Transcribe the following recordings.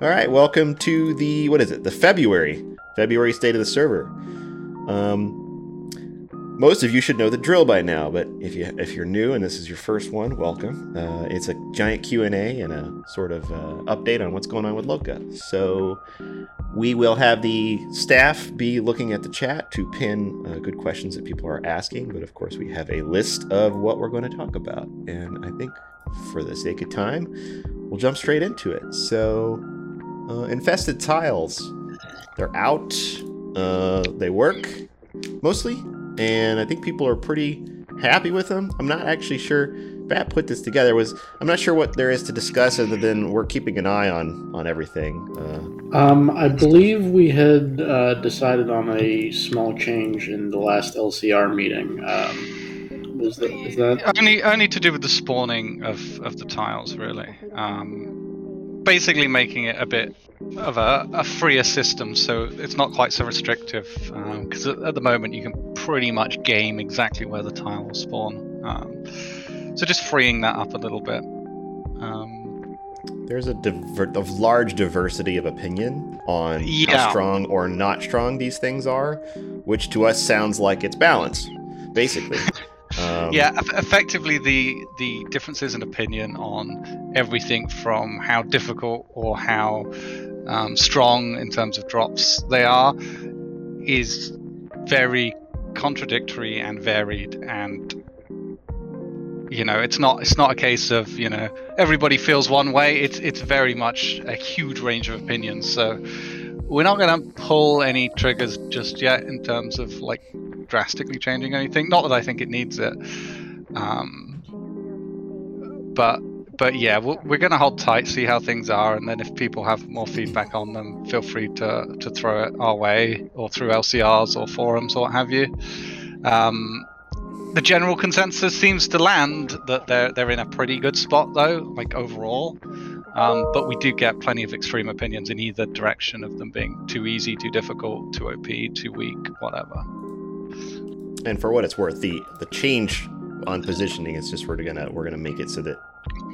All right, welcome to the what is it? The February February state of the server. Um, most of you should know the drill by now, but if you if you're new and this is your first one, welcome. Uh, it's a giant Q and A and a sort of uh, update on what's going on with Loka. So we will have the staff be looking at the chat to pin uh, good questions that people are asking, but of course we have a list of what we're going to talk about, and I think for the sake of time, we'll jump straight into it. So, uh, infested tiles, they're out. Uh, they work mostly, and I think people are pretty happy with them. I'm not actually sure. Bat put this together was I'm not sure what there is to discuss other than we're keeping an eye on on everything. Uh, Um, I believe we had uh, decided on a small change in the last LCR meeting. Um, is that, is that Only, only to do with the spawning of, of the tiles, really. Um, basically, making it a bit of a, a freer system, so it's not quite so restrictive. Because at, at the moment, you can pretty much game exactly where the tile will spawn. Um, so just freeing that up a little bit. Um, there's a diver- of large diversity of opinion on how strong or not strong these things are, which to us sounds like it's balanced, basically. Um, yeah, eff- effectively, the the differences in opinion on everything from how difficult or how um, strong in terms of drops they are is very contradictory and varied and you know it's not it's not a case of you know everybody feels one way. It's it's very much a huge range of opinions. So we're not going to pull any triggers just yet in terms of like drastically changing anything. Not that i think it needs it um, but but yeah we're, we're going to hold tight see how things are and then if people have more feedback on them feel free to to throw it our way or through lcrs or forums or what have you. Um, the general consensus seems to land that they're they're in a pretty good spot though like overall um, but we do get plenty of extreme opinions in either direction of them being too easy too difficult too op too weak whatever. And for what it's worth, the the change on positioning is just we're gonna we're gonna make it so that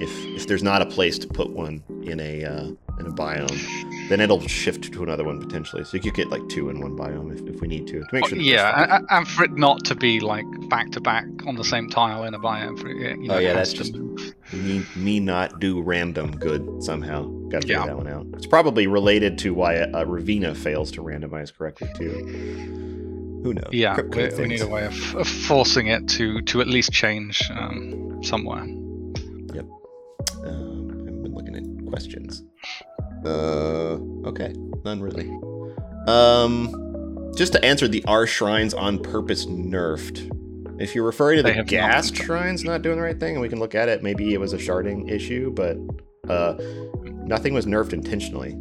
if if there's not a place to put one in a uh, in a biome, then it'll shift to another one potentially. So you could get like two in one biome if, if we need to to make sure. That there's yeah, five. a- a- and for it not to be like back to back on the same tile in a biome. For, you know, Oh, yeah, that's just- me, me not do random good somehow. Got to figure Yeah. that one out. It's probably related to why a, a Ravina fails to randomize correctly too. Who knows? Yeah, we, we need a way of, of forcing it to to at least change um, somewhere. Questions. Uh, okay, none really. Um, just to answer the R shrines on purpose nerfed. If you're referring to the have not gas shrines not doing the right thing, and we can look at it, maybe it was a sharding issue, but uh, nothing was nerfed intentionally.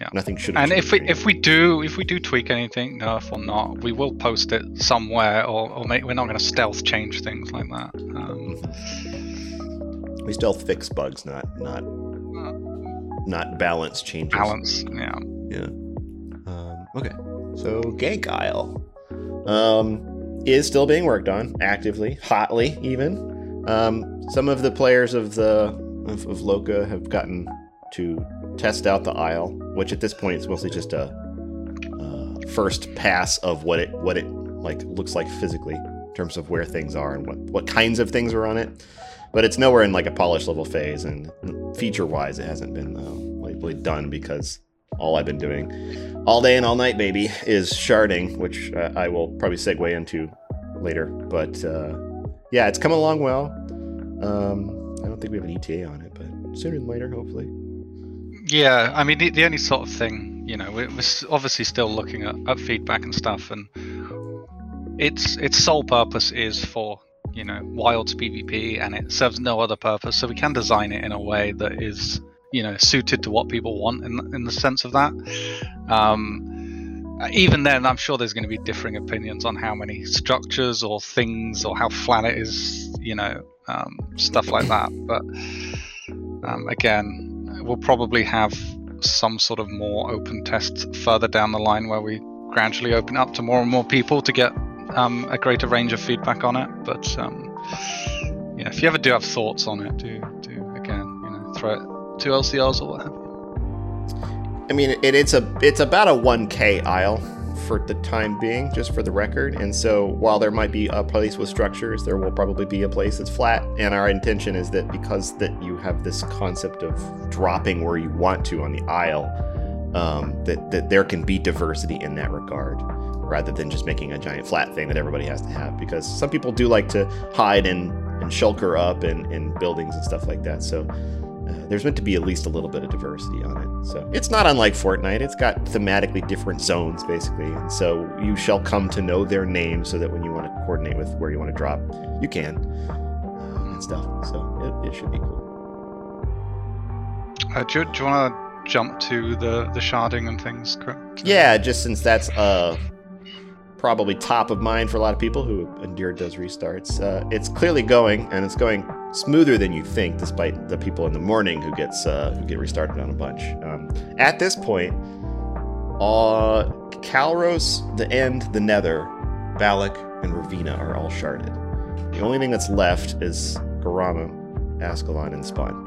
Yeah. Nothing should. And if we changed. if we do if we do tweak anything, nerf or not, we will post it somewhere, or, or make, we're not going to stealth change things like that. Um, we stealth fix bugs, not not not balance changes. balance, yeah. Yeah. Um, okay. So Gank Isle um, is still being worked on actively, hotly even. Um, some of the players of the of, of Loka have gotten to test out the Isle, which at this point is mostly just a uh, first pass of what it what it like looks like physically in terms of where things are and what what kinds of things are on it. But it's nowhere in like a polish level phase, and feature wise, it hasn't been uh, done because all I've been doing all day and all night, baby, is sharding, which uh, I will probably segue into later. But uh, yeah, it's come along well. Um, I don't think we have an ETA on it, but sooner than later, hopefully. Yeah, I mean the, the only sort of thing, you know, we're, we're obviously still looking at, at feedback and stuff, and its its sole purpose is for you know wilds PvP, and it serves no other purpose. So we can design it in a way that is you know suited to what people want in in the sense of that. Um, even then, I'm sure there's going to be differing opinions on how many structures or things or how flat it is, you know, um, stuff like that. But um, again, we'll probably have some sort of more open tests further down the line where we gradually open up to more and more people to get um, a greater range of feedback on it. But um, yeah, if you ever do have thoughts on it, do do again, you know, throw it to LCRs or what have you. I mean, it, it's a it's about a 1K isle for the time being, just for the record. And so, while there might be a place with structures, there will probably be a place that's flat. And our intention is that because that you have this concept of dropping where you want to on the isle, um, that that there can be diversity in that regard, rather than just making a giant flat thing that everybody has to have. Because some people do like to hide and and shulker up in, in buildings and stuff like that. So uh, there's meant to be at least a little bit of diversity on it. So it's not unlike Fortnite. It's got thematically different zones, basically. And so you shall come to know their names so that when you want to coordinate with where you want to drop, you can uh, and stuff. So it, it should be cool. Uh, do, you, do you want to jump to the, the sharding and things? Correct? Yeah, just since that's uh, probably top of mind for a lot of people who endured those restarts. Uh, it's clearly going, and it's going smoother than you think, despite the people in the morning who gets uh, who get restarted on a bunch. Um, at this point, uh, Calros, the End, the Nether, Balak, and Ravina are all sharded. The only thing that's left is Garama, Ascalon, and Spawn.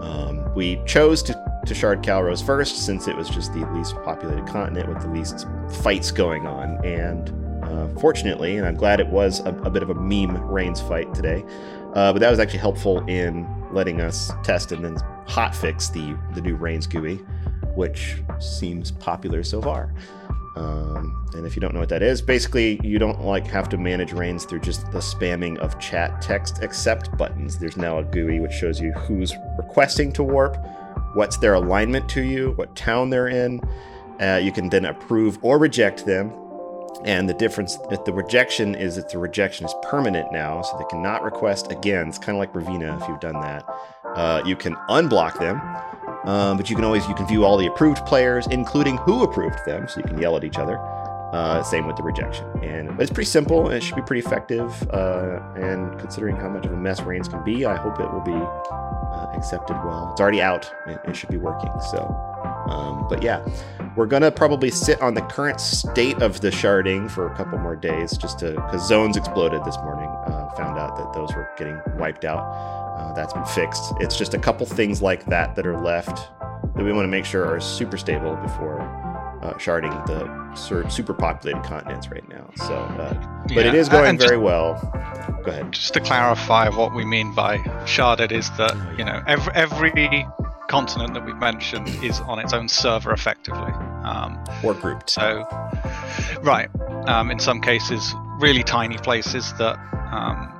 Um, we chose to, to shard Calros first since it was just the least populated continent with the least fights going on. And uh, fortunately, and I'm glad it was a, a bit of a meme Reigns fight today, uh, but that was actually helpful in letting us test and then hotfix the, the new Reigns GUI, which seems popular so far. Um, and if you don't know what that is, basically you don't like have to manage Reigns through just the spamming of chat text accept buttons. There's now a GUI which shows you who's requesting to warp, what's their alignment to you, what town they're in. Uh, you can then approve or reject them. And the difference that the rejection is that the rejection is permanent now, so they cannot request again. It's kind of like Ravina if you've done that. Uh, you can unblock them, um, but you can always you can view all the approved players, including who approved them, so you can yell at each other. Uh, same with the rejection, and but it's pretty simple and it should be pretty effective. Uh, and considering how much of a mess Reigns can be, I hope it will be uh, accepted well. It's already out; it, it should be working. So, um, but yeah, we're gonna probably sit on the current state of the sharding for a couple more days, just to because zones exploded this morning. Uh, found out that those were getting wiped out. Uh, that's been fixed. It's just a couple things like that that are left that we want to make sure are super stable before uh, sharding the sur- super populated continents right now. So, uh, but Yeah, it is going and just- very well. Go ahead. Just to clarify what we mean by sharded is that Oh, you know every every continent that we've mentioned is on its own server effectively. Um, Or grouped. so, right, um, in some cases, really tiny places that um,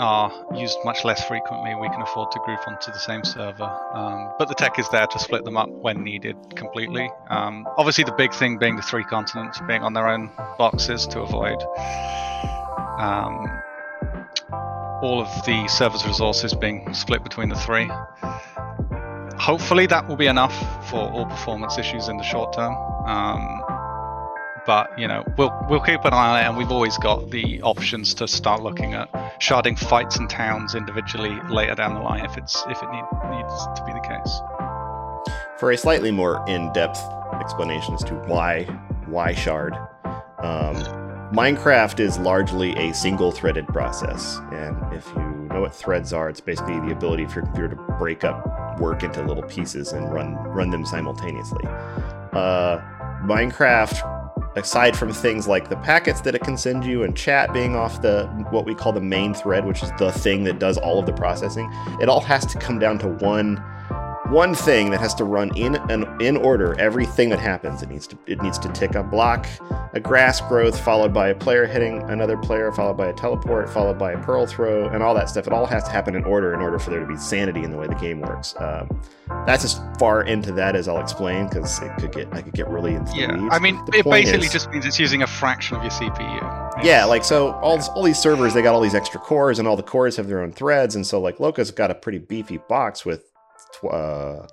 are used much less frequently, we can afford to group onto the same server. Um, but the tech is there to split them up when needed completely. Um, obviously, the big thing being the three continents being on their own boxes to avoid um, all of the server's resources being split between the three. Hopefully, that will be enough for all performance issues in the short term. Um, but you know, we'll we'll keep an eye on it, and we've always got the options to start looking at sharding fights and towns individually later down the line if it's if it need, needs to be the case. For a slightly more in-depth explanation as to why why shard, um, Minecraft is largely a single-threaded process, and if you know what threads are, it's basically the ability for your computer to break up work into little pieces and run run them simultaneously. Uh, Minecraft aside from things like the packets that it can send you and chat being off the what we call the main thread which is the thing that does all of the processing it all has to come down to one one thing that has to run in an in order everything that happens it needs to it needs to tick a block a grass growth followed by a player hitting another player followed by a teleport followed by a pearl throw and all that stuff it all has to happen in order in order for there to be sanity in the way the game works um, that's as far into that as I'll explain because it could get I could get really into the Yeah, weeds. I mean, The it basically is- just means it's using a fraction of your CPU. yeah, like so all this, all these servers they got all these extra cores and all the cores have their own threads and so like Loka's got a pretty beefy box with tw- uh,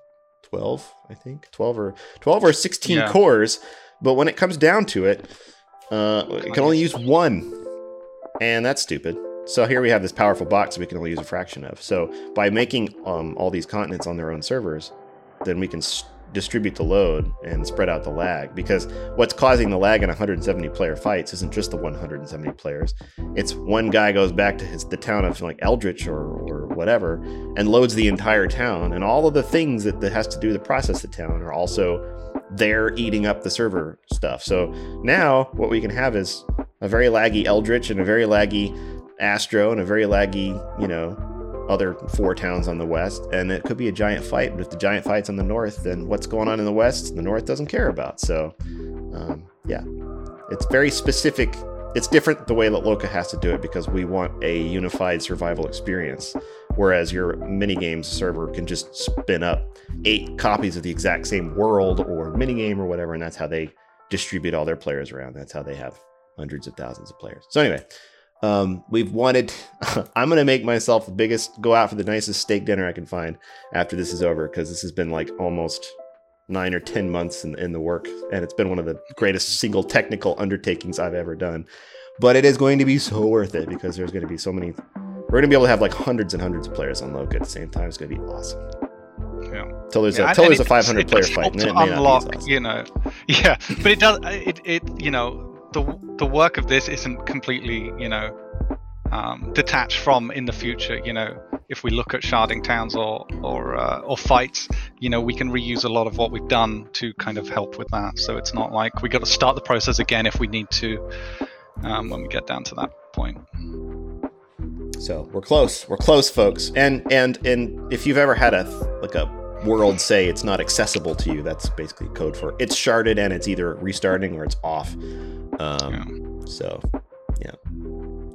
12 I think. 12 or 12 or 16 Yeah. cores. But when it comes down to it uh, it can only use one. And that's stupid. So here we have this powerful box we can only use a fraction of. So by making um, all these continents on their own servers then we can s- distribute the load and spread out the lag because what's causing the lag in 170 player fights isn't just the 170 players it's one guy goes back to his the town of like eldritch or, or whatever, and loads the entire town, and all of the things that, that has to do to process the town are also there eating up the server stuff. So now what we can have is a very laggy Eldritch and a very laggy Astro and a very laggy, you know, other four towns on the west, and it could be a giant fight. But if the giant fight's on the north, then what's going on in the west, the north doesn't care about. So, um, yeah, it's very specific. It's different the way that Loka has to do it because we want a unified survival experience, whereas your mini games server can just spin up eight copies of the exact same world or mini game or whatever, and that's how they distribute all their players around. That's how they have hundreds of thousands of players. So anyway, um, we've wanted. I'm gonna make myself the biggest, go out for the nicest steak dinner I can find after this is over because this has been like almost nine or ten months in, in the work, and it's been one of the greatest single technical undertakings I've ever done. But it is going to be so worth it because there's going to be so many. We're going to be able to have like hundreds and hundreds of players on Loka at the same time. It's going to be awesome. Yeah. Till there's Yeah, a till there's a 500 it player fight, and it unlock, awesome. you know, yeah, but it does. It, it you know the the work of this isn't completely you know um, detached from in the future. You know, if we look at sharding towns or or uh, or fights, you know, we can reuse a lot of what we've done to kind of help with that. So it's not like we got to start the process again if we need to um, when we get down to that point. So we're close. We're close, folks. And and and if you've ever had a like a world say it's not accessible to you, that's basically code for it's sharded and it's either restarting or it's off. Um, So yeah,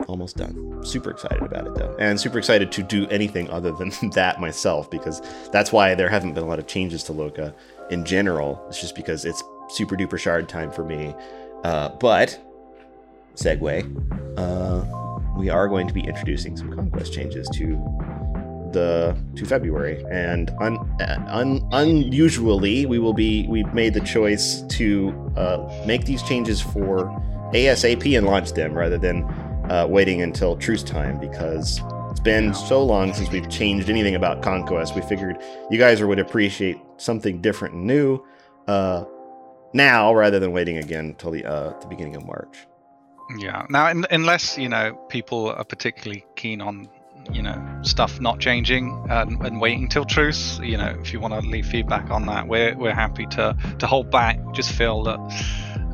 almost done. Super excited about it though, and super excited to do anything other than that myself because that's why there haven't been a lot of changes to Loka in general. It's just because it's super duper shard time for me. Uh, but segue. Uh, we are going to be introducing some conquest changes to the to February, and un, un, unusually, we will be we've made the choice to uh, make these changes for ASAP and launch them rather than uh, waiting until truce time because it's been so long since we've changed anything about conquest. We figured you guys would appreciate something different and new uh, now rather than waiting again until the uh, the beginning of March. Yeah. Now, un unless you know people are particularly keen on you know stuff not changing and, and waiting till truce, you know, if you want to leave feedback on that, we're we're happy to to hold back. Just feel that,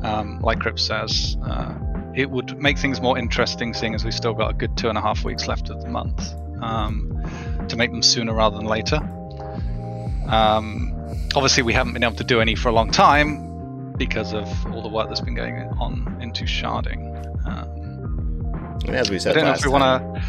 um, like Crip says, uh, it would make things more interesting, seeing as we've still got a good two and a half weeks left of the month, um, to make them sooner rather than later. Um, obviously, we haven't been able to do any for a long time because of all the work that's been going on into sharding. Um, And as we said I don't know if we want to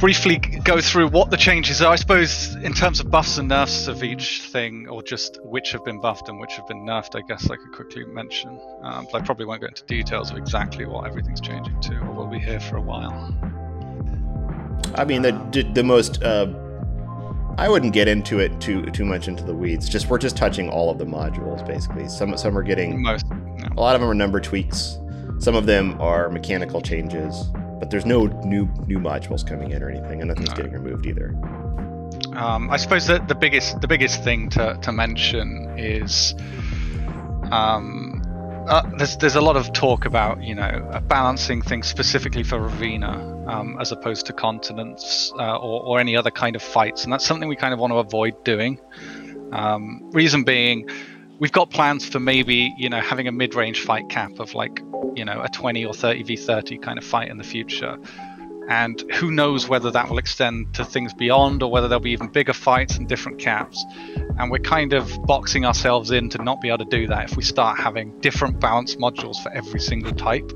briefly go through what the changes are. I suppose in terms of buffs and nerfs of each thing, or just which have been buffed and which have been nerfed. I guess I could quickly mention, um, but I probably won't go into details of exactly what everything's changing to, or we'll be here for a while. I mean, the the most. Uh, I wouldn't get into it too too much into the weeds. Just we're just touching all of the modules basically. Some some are getting Most, a lot of them are number tweaks. Some of them are mechanical changes, but there's no new new modules coming in or anything, and nothing's No. getting removed either. Um, I suppose that the biggest the biggest thing to, to mention is um, uh, there's there's a lot of talk about you know uh, balancing things specifically for Ravina um, as opposed to continents uh, or, or any other kind of fights, and that's something we kind of want to avoid doing. Um, reason being, we've got plans for maybe you know having a mid-range fight cap of like you know a 20 or 30 v30 kind of fight in the future. And who knows whether that will extend to things beyond or whether there'll be even bigger fights and different caps and we're kind of boxing ourselves in to not be able to do that if we start having different balance modules for every single type.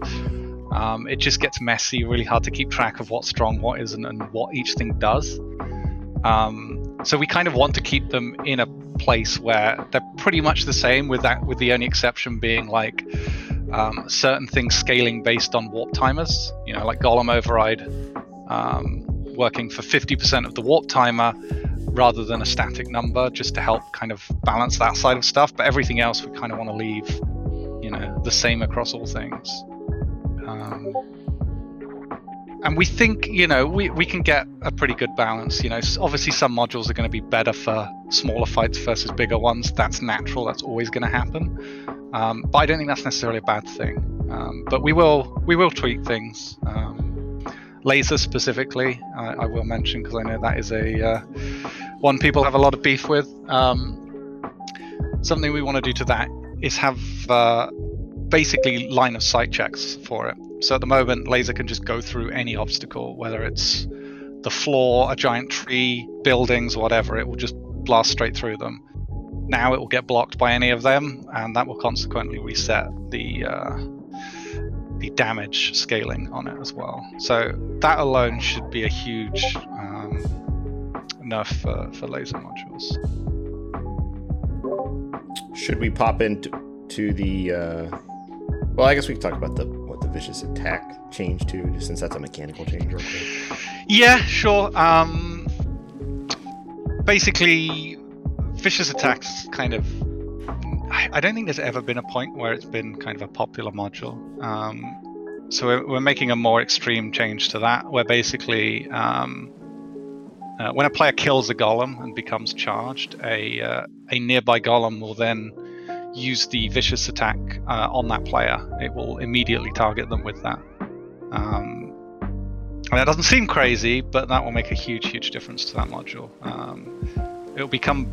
Um, it just gets messy really hard to keep track of what's strong what isn't and what each thing does. Um, so we kind of want to keep them in a place where they're pretty much the same with that with the only exception being like um, certain things scaling based on warp timers. You know like golem override um, working for 50% of the warp timer rather than a static number just to help kind of balance that side of stuff. But everything else we kind of want to leave you know the same across all things. Um, and we think you know we, we can get a pretty good balance you know. Obviously some modules are going to be better for smaller fights versus bigger ones. That's natural. That's always going to happen. Um, but i don't think that's necessarily a bad thing. Um, but we will we will tweak things. Um, laser specifically, I, I will mention because I know that is a uh, one people have a lot of beef with. Um, something we want to do to that is have uh, basically line of sight checks for it. So at the moment, laser can just go through any obstacle, whether it's the floor, a giant tree, buildings, whatever. It will just blast straight through them. Now it will get blocked by any of them, and that will consequently reset the uh, the damage scaling on it as well. So that alone should be a huge um, nerf for, for laser modules. Should we pop into to the? Uh... Well, I guess we can talk about the what the vicious attack change to, just since that's a mechanical change. Yeah, sure. Um, basically, vicious attacks kind of. I, I don't think there's ever been a point where it's been kind of a popular module. Um, so we're, we're making a more extreme change to that, where basically, um, uh, when a player kills a golem and becomes charged, a uh, a nearby golem will then use the vicious attack uh, on that player. It will immediately target them with that. Um, and that doesn't seem crazy, but that will make a huge, huge difference to that module. Um, it'll become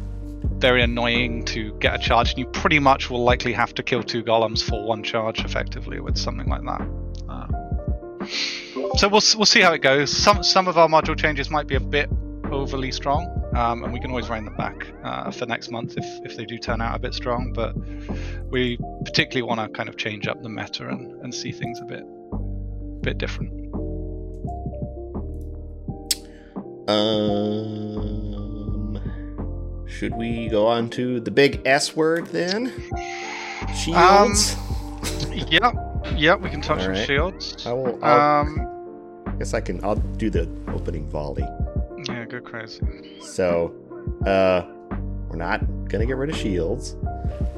very annoying to get a charge, and you pretty much will likely have to kill two golems for one charge effectively with something like that. Um, so we'll we'll see how it goes. Some some of our module changes might be a bit overly strong, um, and we can always rein them back uh, for next month if, if they do turn out a bit strong. But we particularly want to kind of change up the meta and, and see things a bit bit different. Um, should we go on to the big S word then? Shields. Um, yep, yep. We can touch All on shields. I will. I'll, Um, guess I can. I'll do the opening volley. Yeah, go crazy. So, uh, we're not gonna get rid of shields,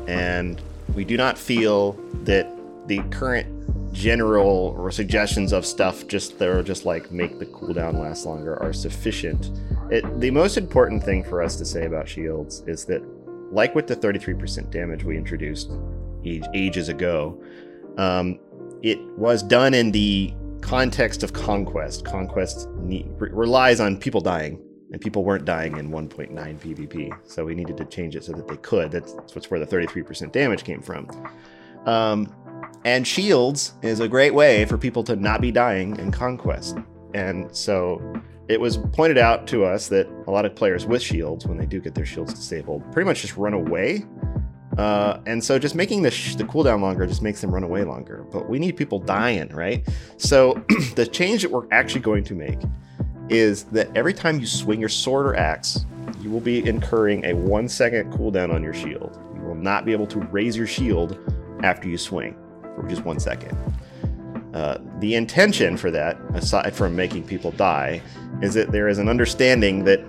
and we do not feel that the current general or suggestions of stuff just that are just like make the cooldown last longer are sufficient. It, the most important thing for us to say about shields is that, like with the 33% damage we introduced age, ages ago, um, it was done in the context of conquest. Conquest ne- re- relies on people dying, and people weren't dying in 1.9 PvP, so we needed to change it so that they could. That's, that's where the 33% damage came from. Um, and shields is a great way for people to not be dying in conquest. And so it was pointed out to us that a lot of players with shields, when they do get their shields disabled, pretty much just run away. Uh, and so just making the, sh- the cooldown longer just makes them run away longer. But we need people dying, right? So the change that we're actually going to make is that every time you swing your sword or axe, you will be incurring a one second cooldown on your shield. You will not be able to raise your shield after you swing for just one second. Uh, the intention for that, aside from making people die, is that there is an understanding that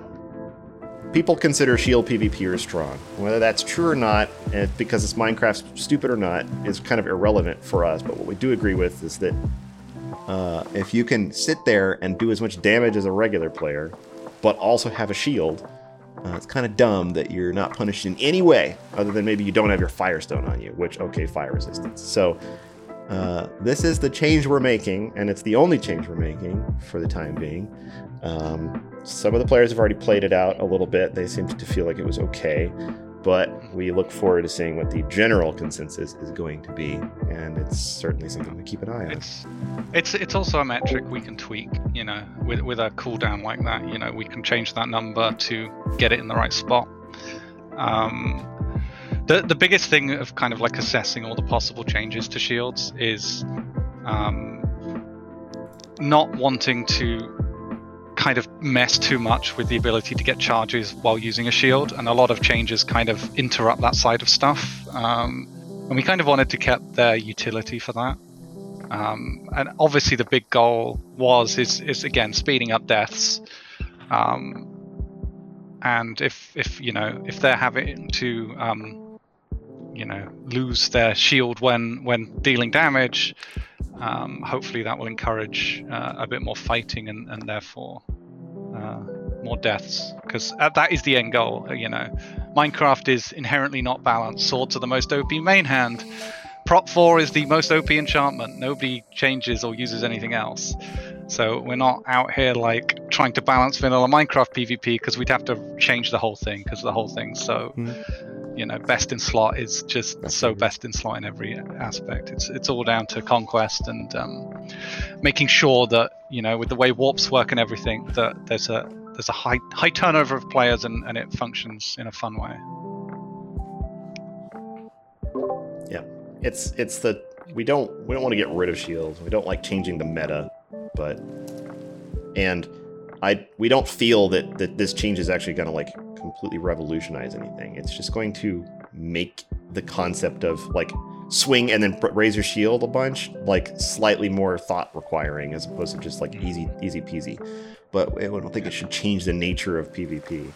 people consider shield PvPers strong. Whether that's true or not, and because it's Minecraft stupid or not, is kind of irrelevant for us. But what we do agree with is that uh, if you can sit there and do as much damage as a regular player, but also have a shield, uh, it's kind of dumb that you're not punished in any way other than maybe you don't have your firestone on you, which, okay, fire resistance. So, uh, this is the change we're making, and it's the only change we're making for the time being. Um, some of the players have already played it out a little bit. They seemed to feel like it was okay, but we look forward to seeing what the general consensus is going to be, and it's certainly something to keep an eye on. It's it's it's also a metric we can tweak. You know, with with a cooldown like that, you know, we can change that number to get it in the right spot. Um, the the biggest thing of kind of like assessing all the possible changes to shields is um, not wanting to kind of mess too much with the ability to get charges while using a shield, and a lot of changes kind of interrupt that side of stuff. Um, and we kind of wanted to keep their utility for that. Um, and obviously, the big goal was is is again speeding up deaths. Um, and if if you know if they're having to um, you know lose their shield when when dealing damage, um, hopefully that will encourage uh, a bit more fighting and and therefore uh, more deaths because that is the end goal. You know, Minecraft is inherently not balanced. Swords are the most OP main hand. Prot 4 is the most OP enchantment. Nobody changes or uses anything else. So we're not out here like trying to balance vanilla Minecraft PvP because we'd have to change the whole thing because the whole thing's so, Hmm. You know, best in slot is just That's so best in slot in every aspect. It's it's all down to conquest and um, making sure that you know with the way warps work and everything that there's a there's a high high turnover of players and, and it functions in a fun way. Yeah it's it's the we don't we don't want to get rid of shields. We don't like changing the meta, but and I we don't feel that that this change is actually going to like completely revolutionize anything. It's just going to make the concept of like swing and then raise your shield a bunch like slightly more thought requiring as opposed to just like easy easy peasy. But I don't think it should change the nature of PvP.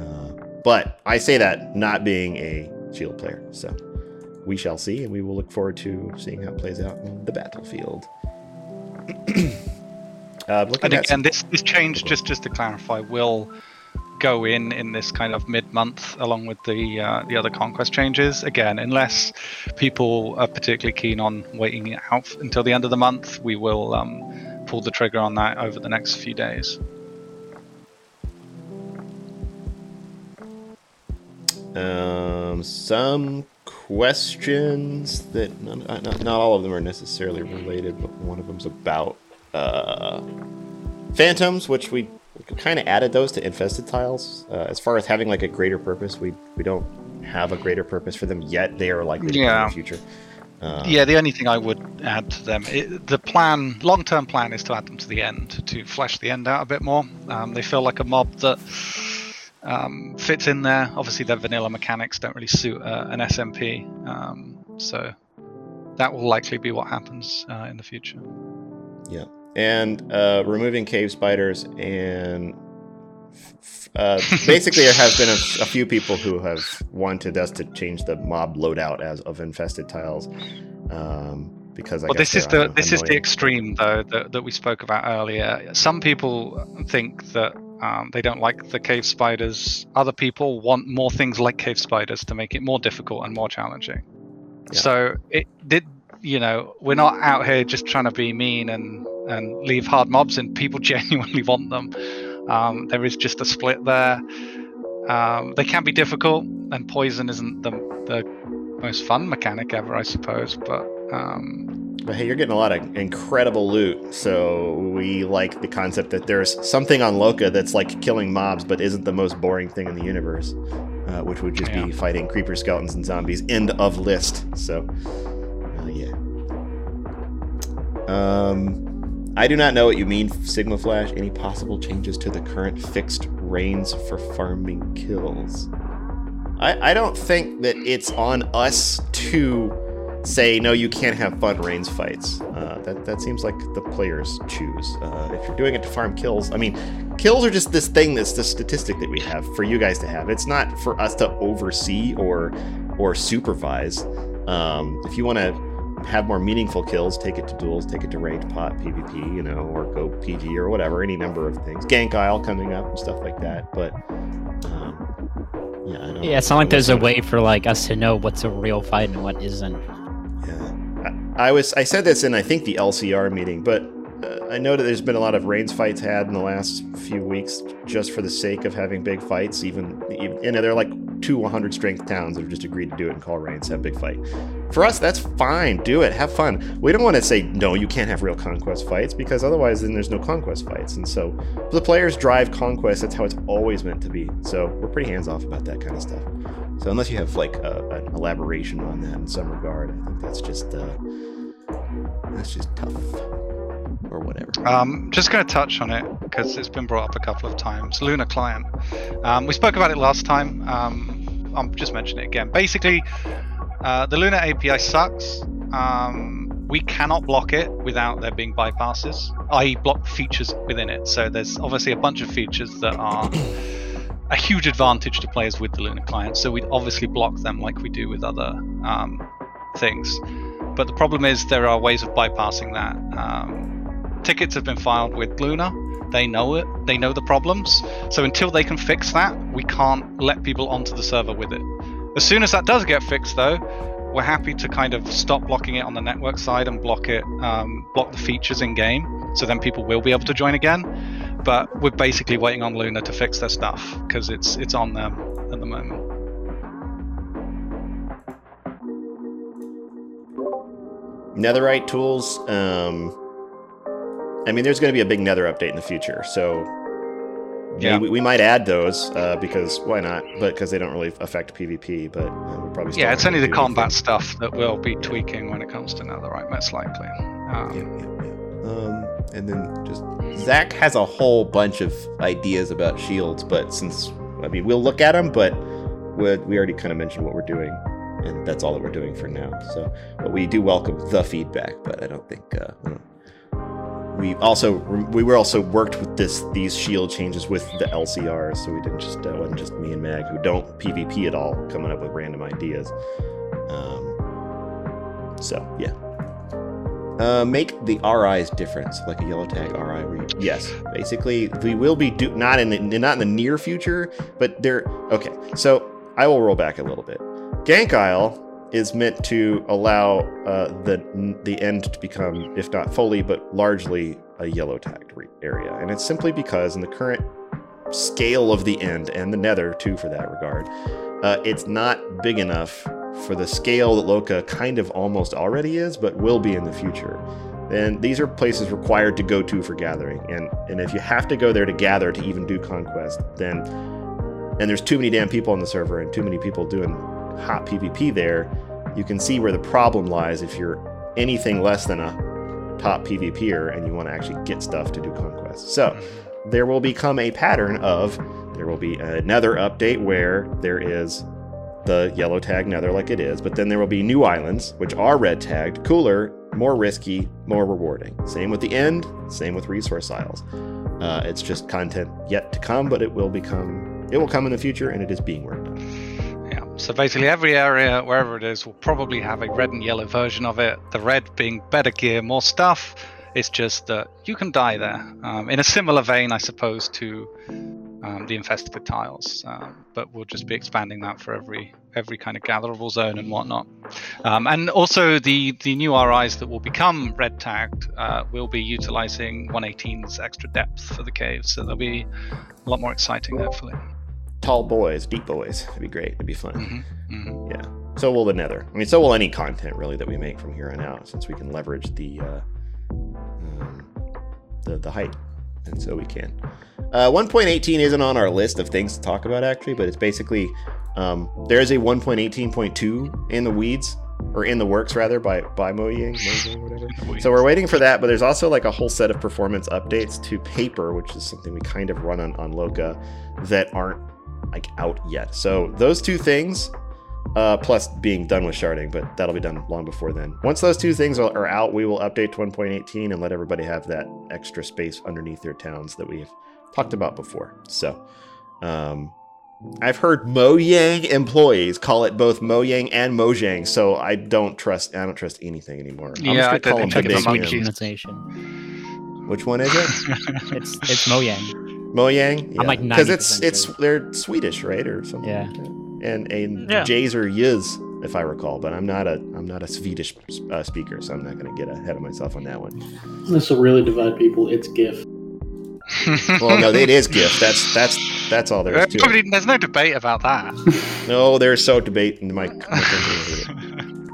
Uh, but I say that not being a shield player, so we shall see, and we will look forward to seeing how it plays out in the battlefield. uh, And again, this this change, just just to clarify, will go in in this kind of mid-month along with the uh, the other conquest changes. Again, unless people are particularly keen on waiting out until the end of the month, we will um, pull the trigger on that over the next few days. um, some questions that none, uh, not, not all of them are necessarily related, but one of them's about uh, phantoms, which we kind of added those to infested tiles. Uh, as far as having like a greater purpose, we we don't have a greater purpose for them yet. They are likely to come in the future. Um, Yeah, the only thing I would add to them, it, the plan, long-term plan, is to add them to the end to flesh the end out a bit more. Um, they feel like a mob that um, fits in there. Obviously, their vanilla mechanics don't really suit uh, an SMP, um, so that will likely be what happens uh, in the future. And uh, removing cave spiders and uh, basically there have been a, a few people who have wanted us to change the mob loadout as of infested tiles um, because I well, guess this is the this is the extreme though that, that we spoke about earlier. Some people think that um, they don't like the cave spiders. Other people want more things like cave spiders to make it more difficult and more challenging. Yeah. So it did. You know, we're not out here just trying to be mean and and leave hard mobs in. People genuinely want them. Um, there is just a split there. Um, they can be difficult, and poison isn't the the most fun mechanic ever, I suppose. But um, But hey, you're getting a lot of incredible loot, so we like the concept that there's something on Loka that's like killing mobs, but isn't the most boring thing in the universe, uh, which would just Yeah. be fighting creeper skeletons and zombies. End of list. So. Um, I do not know what you mean, Sigma Flash. Any possible changes to the current fixed reigns for farming kills? I, I don't think that it's on us to say no you can't have fun reigns fights uh, that, that seems like the players choose uh, if you're doing it to farm kills i mean kills are just this thing that's the statistic that we have for you guys to have it's not for us to oversee or or supervise um, if you want to have more meaningful kills take it to duels take it to ranked pot pvp you know or go pg or whatever any number of things gank isle coming up and stuff like that but um, yeah I don't Yeah, it's not like there's a way for like us to know what's a real fight and what isn't. Yeah, I, I was. I said this in I think the LCR meeting, but uh, I know that there's been a lot of Reigns fights had in the last few weeks, just for the sake of having big fights. Even, even you know, they're like two 100 strength towns that have just agreed to do it and call Reigns have a big fight. For us, that's fine. Do it. Have fun. We don't want to say no. You can't have real conquest fights because otherwise, then there's no conquest fights. And so, the players drive conquest. That's how it's always meant to be. So we're pretty hands off about that kind of stuff. So unless you have like a, an elaboration on that in some regard, I think that's just uh, that's just tough or whatever. Um, just going to touch on it because it's been brought up a couple of times. Lunar client. Um, we spoke about it last time. Um, I'm just mentioning it again. Basically, uh, the Lunar API sucks. Um, we cannot block it without there being bypasses, i.e., block features within it. So there's obviously a bunch of features that are a huge advantage to players with the Lunar client. So we'd obviously block them like we do with other um, things. But the problem is there are ways of bypassing that. Um, tickets have been filed with Lunar. They know it. They know the problems. So until they can fix that, we can't let people onto the server with it. As soon as that does get fixed, though, we're happy to kind of stop blocking it on the network side and block it, um, block the features in game. So then people will be able to join again. But we're basically waiting on Lunar to fix their stuff because it's it's on them at the moment. Netherite tools. Um, I mean, there's going to be a big Nether update in the future, so Yeah. we, we might add those uh, because why not? But because they don't really affect PvP, but uh, we probably Yeah, it's only the do combat stuff that we'll be tweaking when it comes to Netherite, most likely. Yeah, Um, yeah, yeah. Um, and then just Zach has a whole bunch of ideas about shields, but since I mean, we'll look at them, but we we already kind of mentioned what we're doing, and that's all that we're doing for now. So, but we do welcome the feedback, but I don't think uh, don't- we also we were also worked with this these shield changes with the LCRs, so we didn't just uh, wasn't just me and Mag who don't PvP at all coming up with random ideas. Um, so yeah. Uh, make the RIs different, like a yellow tag RI. Yes, basically we will be do not in the not in the near future, but they're okay. So I will roll back a little bit. Gank Isle is meant to allow uh, the the end to become, if not fully, but largely a yellow tagged re- area, and it's simply because in the current scale of the end and the Nether too, for that regard, uh, it's not big enough for the scale that Loka kind of almost already is, but will be in the future. And these are places required to go to for gathering, and and if you have to go there to gather to even do conquest, then and there's too many damn people on the server and too many people doing hot PvP there, you can see where the problem lies if you're anything less than a top PvPer and you want to actually get stuff to do conquest. So there will become a pattern of there will be another update where there is the yellow tag nether like it is, but then there will be new islands which are red tagged, cooler, more risky, more rewarding. Same with the end, same with resource isles. Uh, it's just content yet to come, but it will become it will come in the future and it is being worked. So basically, every area, wherever it is, will probably have a red and yellow version of it. The red being better gear, more stuff. It's just that you can die there. Um, in a similar vein, I suppose, to um, the infested tiles. Um, but we'll just be expanding that for every every kind of gatherable zone and whatnot. Um, and also, the the new RIs that will become red tagged uh, will be utilizing 118's extra depth for the caves. So they'll be a lot more exciting, hopefully. Tall boys, deep boys. It'd be great. It'd be fun. hmm hmm Yeah. So will the Nether. I mean, so will any content really that we make from here on out, since we can leverage the uh, um, the the height, and so we can. Uh, 1.18 isn't on our list of things to talk about actually, but it's basically um, there is a 1.18.2 in the weeds or in the works rather by by Mojang, whatever. So we're waiting for that, but there's also like a whole set of performance updates to paper, which is something we kind of run on, on Loka that aren't like out yet. So those two things, uh, plus being done with sharding, but that'll be done long before then. Once those two things are, are out, we will update to 1.18 and let everybody have that extra space underneath their towns that we've talked about before. So, um, I've heard Mojang employees call it both Mojang and Mojang, so I don't trust. I don't trust anything anymore. I'm Yeah, just I gonna call them think the it's big a M. monkey. pronunciation. Which one is it? It's it's Mojang. Mojang. I'm like because it's 90% it's sure. they're Swedish, right, or something. Yeah. like. And and Yeah. J's are Y's, if I recall. But I'm not a I'm not a Swedish uh, speaker, so I'm not going to get ahead of myself on that one. This will really divide people. It's GIF. Well, no, it is GIF. That's that's that's all there is to it. There's no debate about that. No, there's so debate in my.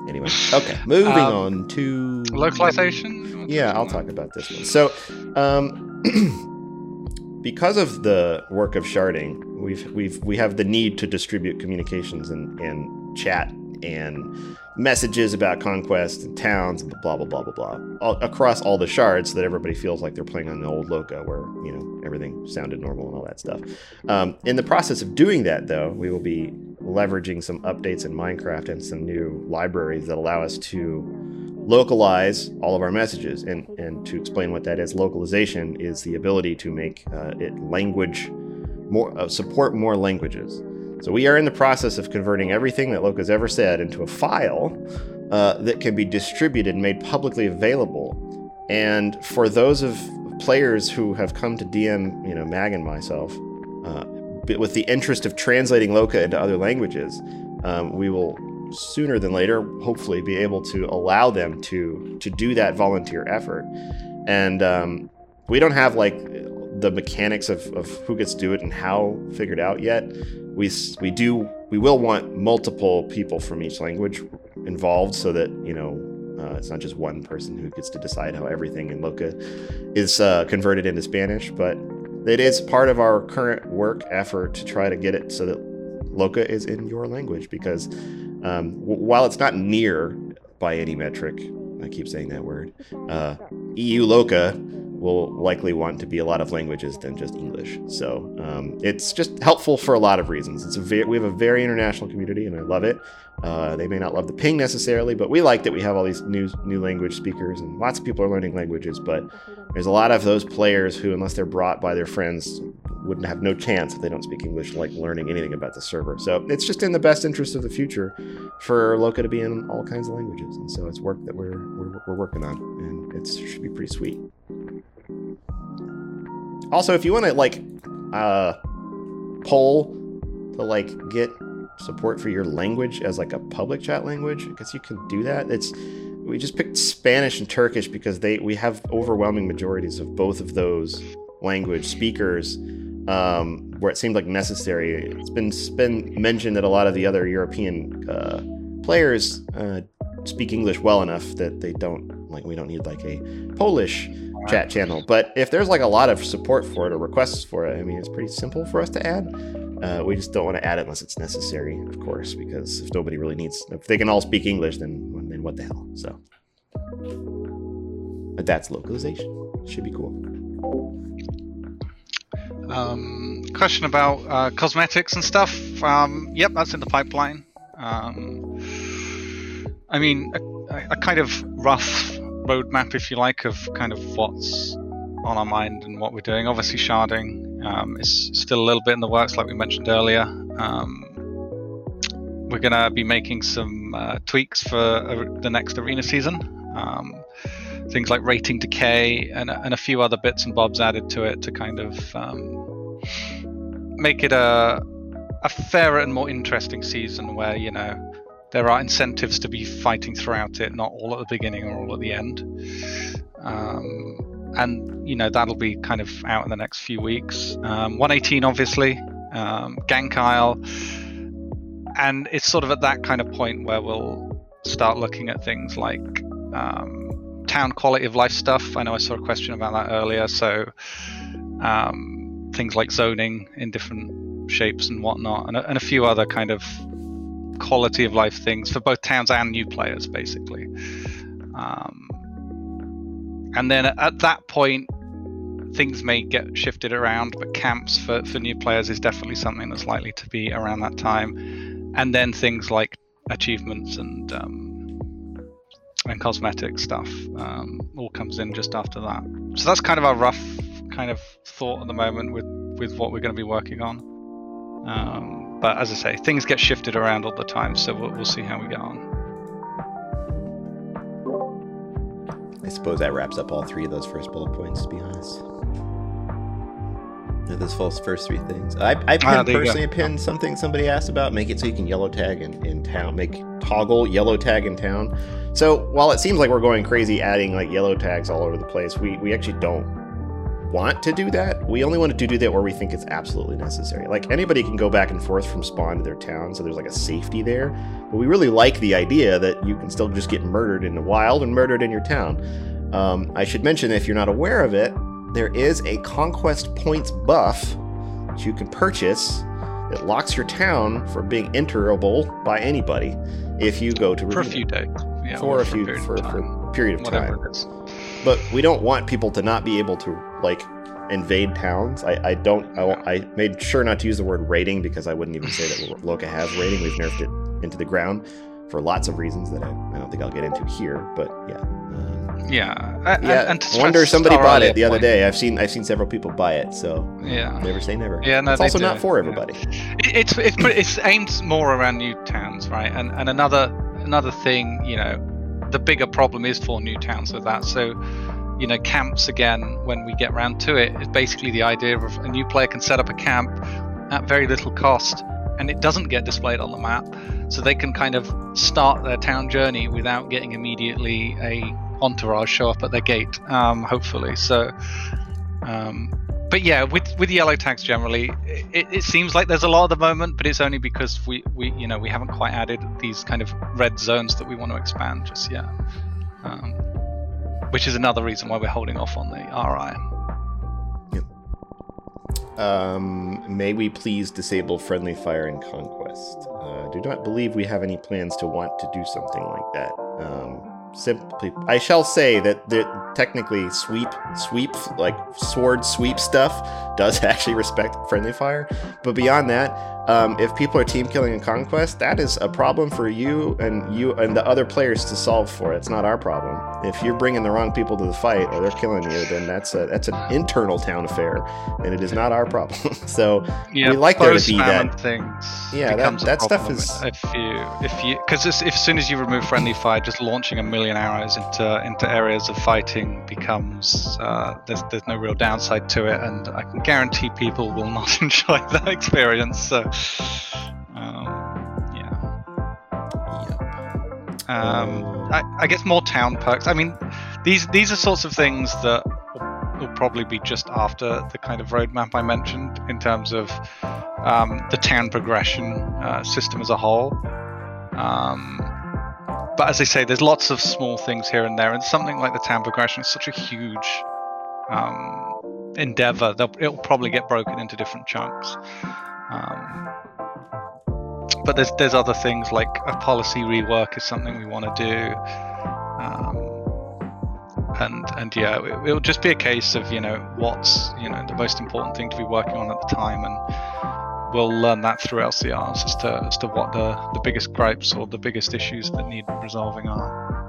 anyway, okay, moving Um, on to Localization? Yeah, I'll talk about this one. So, um, because of the work of sharding, we've we've we have the need to distribute communications and and chat and messages about conquest and towns, and blah blah blah blah blah, all, across all the shards, so that everybody feels like they're playing on the old Loka, where you know everything sounded normal and all that stuff. Um, in the process of doing that, though, we will be leveraging some updates in Minecraft and some new libraries that allow us to localize all of our messages. And, and to explain what that is, localization is the ability to make uh, it language more, uh, support more languages. So we are in the process of converting everything that Loka's ever said into a file uh, that can be distributed and made publicly available. And for those of players who have come to DM, you know, Mag and myself, uh, with the interest of translating Loka into other languages, um, we will sooner than later, hopefully, be able to allow them to to do that volunteer effort. And um, we don't have like the mechanics of, of who gets to do it and how figured out yet. We we do we will want multiple people from each language involved so that you know uh, it's not just one person who gets to decide how everything in Loka is uh, converted into Spanish, but it is part of our current work effort to try to get it so that Loka is in your language because um, w- while it's not near by any metric, I keep saying that word, uh, EU Loka will likely want to be a lot of languages than just English. So um, it's just helpful for a lot of reasons. It's a we have a very international community, and I love it. Uh, they may not love the ping necessarily, but we like that we have all these new new language speakers, and lots of people are learning languages. But there's a lot of those players who, unless they're brought by their friends, wouldn't have no chance if they don't speak English, like learning anything about the server. So it's just in the best interest of the future for Loka to be in all kinds of languages, and so it's work that we're we're, we're working on, and it should be pretty sweet. Also, if you want to like uh, poll to like get support for your language as like a public chat language, I guess you can do that. It's we just picked Spanish and Turkish because they we have overwhelming majorities of both of those language speakers um, where it seemed like necessary. It's been been mentioned that a lot of the other European uh, players uh, speak English well enough that they don't like we don't need like a Polish chat channel. But if there's like a lot of support for it or requests for it, I mean, it's pretty simple for us to add. Uh, we just don't want to add it unless it's necessary, of course, because if nobody really needs, if they can all speak English, then then what the hell? So, but that's localization. Should be cool. Um, question about uh, cosmetics and stuff. Um, yep, that's in the pipeline. Um, I mean, a, a kind of rough roadmap, if you like, of kind of what's on our mind and what we're doing. Obviously, sharding um, is still a little bit in the works, like we mentioned earlier. Um, we're going to be making some uh, tweaks for uh, the next arena season. Um, things like rating decay and, and a few other bits and bobs added to it to kind of um, make it a a fairer and more interesting season where you know there are incentives to be fighting throughout it, not all at the beginning or all at the end. Um, and you know that'll be kind of out in the next few weeks. Um, 118, obviously, um, Gank Isle, and it's sort of at that kind of point where we'll start looking at things like um, town quality of life stuff. I know I saw a question about that earlier. So um, things like zoning in different shapes and whatnot, and a, and a few other kind of quality of life things for both towns and new players, basically. Um, and then at that point, things may get shifted around, but camps for, for new players is definitely something that's likely to be around that time. And then things like achievements and um, and cosmetic stuff um, all comes in just after that. So that's kind of our rough kind of thought at the moment with with what we're going to be working on. Um, but as I say, things get shifted around all the time, so we'll, we'll see how we get on. I suppose that wraps up all three of those first bullet points, to be honest. Yeah, Those first first three things. I, I Ah, there you go. personally pinned something somebody asked about. Make it so you can yellow tag in, in town. Make toggle yellow tag in town. So while it seems like we're going crazy adding like yellow tags all over the place, we, we actually don't want to do that. We only want to do that where we think it's absolutely necessary. Like anybody can go back and forth from spawn to their town, so there's like a safety there. But we really like the idea that you can still just get murdered in the wild and murdered in your town. Um, I should mention, if you're not aware of it, there is a conquest points buff that you can purchase that locks your town from being enterable by anybody if you go to For a few days. Yeah, for or a few period of for, time, for a period of whatever time but we don't want people to not be able to like invade towns. I, I don't. I, I made sure not to use the word raiding because I wouldn't even say that Loka has raiding. We've nerfed it into the ground for lots of reasons that I, I don't think I'll get into here. But yeah, um, Yeah. I, and- yeah. and to wonder stress somebody bought it the other point- day. I've seen I've seen several people buy it. So Yeah. never say never. Yeah, no, it's also do, not for yeah. everybody. It- it's it's it's aimed more around new towns, right? And and another another thing, you know, the bigger problem is for new towns with that. So, you know, camps again when we get round to it is basically the idea of a new player can set up a camp at very little cost and it doesn't get displayed on the map, so they can kind of start their town journey without getting immediately a entourage show up at their gate. Um, hopefully, so. Um, but yeah, with with yellow tags generally, it, it seems like there's a lot at the moment, but it's only because we, we you know we haven't quite added these kind of red zones that we want to expand just yet. Um, which is another reason why we're holding off on the RI. Um, may we please disable friendly fire and conquest? Uh, do not believe we have any plans to want to do something like that. Um, simply, I shall say that the, technically sweep, sweep, like sword sweep stuff does actually respect friendly fire. But beyond that, um, if people are team killing in conquest, that is a problem for you and you and the other players to solve for. It's not our problem. If you're bringing the wrong people to the fight or they're killing you, then that's a that's an internal town affair, and it is not our problem. so Yeah, we like there to be that. things. Yeah, that- that stuff is- if you if you because as soon as you remove friendly fire, just launching a million arrows into into areas of fighting becomes uh, there's there's no real downside to it, and I can guarantee people will not enjoy that experience. So, um, yeah. Um, I, I guess more town perks. I mean, these these are sorts of things that will probably be just after the kind of roadmap I mentioned in terms of um, the town progression uh, system as a whole. Um, but as I say, there's lots of small things here and there, and something like the town progression is such a huge um, endeavor that it'll probably get broken into different chunks. Um, but there's there's other things like a policy rework is something we want to do. Um, and and yeah, it, it'll just be a case of you know what's you know the most important thing to be working on at the time, and we'll learn that through LCRs as to as to what the the biggest gripes or the biggest issues that need resolving are.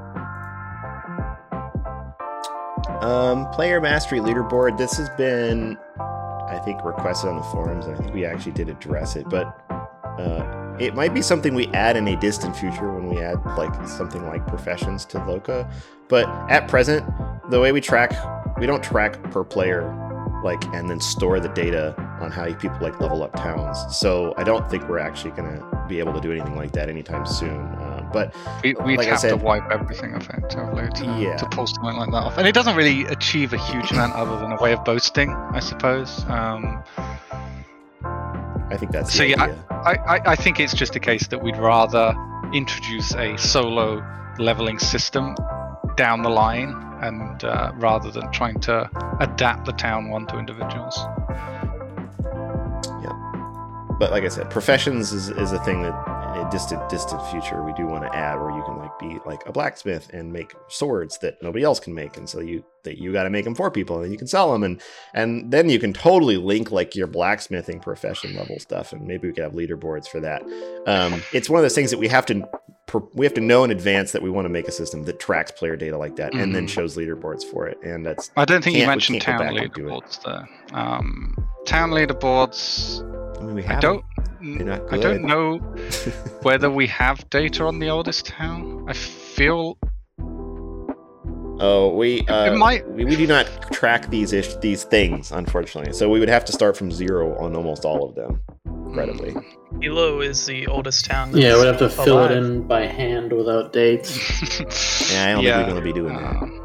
Um, player mastery leaderboard. This has been, I think, requested on the forums, and I think we actually did address it. But uh, it might be something we add in a distant future when we add like something like professions to Loka. But at present, the way we track, we don't track per player, like, and then store the data on how people like level up towns. So I don't think we're actually gonna be able to do anything like that anytime soon. Uh, but We, we'd Like I have to wipe everything effectively to, Yeah. to pull something like that off, and it doesn't really achieve a huge amount other than a way of boasting, I suppose. Um, I think that's the So, yeah. I, I, I think it's just a case that we'd rather introduce a solo leveling system down the line and uh, rather than trying to adapt the town one to individuals. Yeah, but like I said, professions is, is a thing that distant distant future we do want to add, where you can like be like a blacksmith and make swords that nobody else can make, and so you that you got to make them for people, and then you can sell them, and and then you can totally link like your blacksmithing profession level stuff, and maybe we could have leaderboards for that. Um, it's one of those things that we have to we have to know in advance that we want to make a system that tracks player data like that, and then Mhm. shows leaderboards for it, and that's I don't think you mentioned town back and do it. leaderboards though. Um, town leaderboards. I mean we have. I don't. I don't know whether we have data on the oldest town. I feel Oh, we uh, might- we, we do not track these ish these things, unfortunately. So we would have to start from zero on almost all of them. Incredibly. Hilo is the oldest town. Yeah, we'd have to that's fill it in by hand without dates. Yeah, I don't think we're gonna be doing that. um,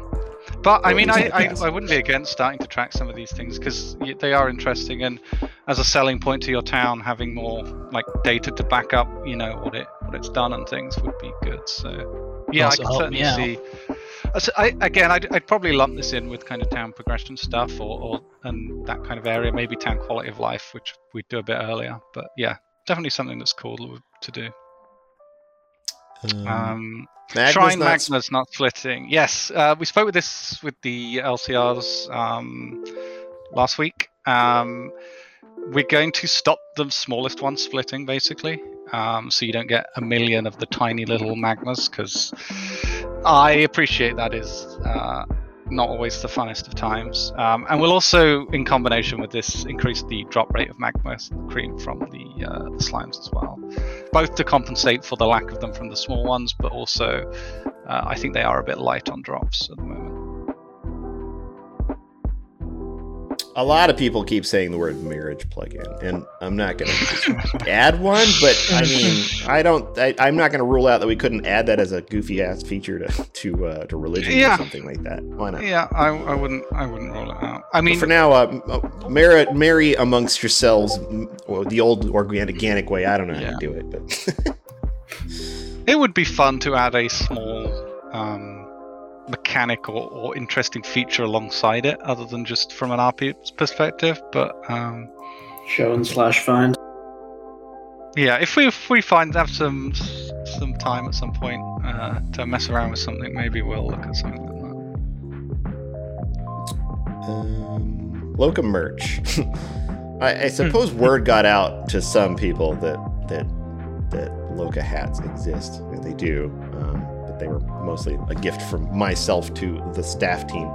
But I mean, I, I. I wouldn't be against starting to track some of these things because they are interesting, and as a selling point to your town, having more like data to back up, you know, what it what it's done and things would be good. So yeah, I can certainly see out. See. So I, again, I'd, I'd probably lump this in with kind of town progression stuff or, or and that kind of area, maybe town quality of life, which we'd do a bit earlier. But yeah, definitely something that's cool to do. Um, Magna's Shrine not sp- Magna's not splitting. Yes, uh, we spoke with this with the LCRs um, last week. Um, we're going to stop the smallest one splitting, basically, um, so you don't get a million of the tiny little Magmas. Because I appreciate that is uh, not always the funnest of times. Um, and we'll also, in combination with this, increase the drop rate of magma cream from the, uh, the slimes as well both to compensate for the lack of them from the small ones, but also uh, I think they are a bit light on drops at the moment. A lot of people keep saying the word marriage plugin, and I'm not going to add one. But I mean, I don't. I, I'm not going to rule out that we couldn't add that as a goofy ass feature to to uh, to religion Yeah. or something like that. Why not? Yeah, I, I wouldn't I wouldn't roll it out. I But mean, for now, uh, marry, marry amongst yourselves, well, the old organic, organic way. I don't know how Yeah. to do it, but it would be fun to add a small um, mechanical or interesting feature alongside it, other than just from an RP perspective. But um, Show and slash find. yeah, if we if we find have some some time at some point uh, to mess around with something, maybe we'll look at something like that. um, Loka merch. I, I suppose word got out to some people that that that Loka hats exist. and They do, um, but they were mostly a gift from myself to the staff team.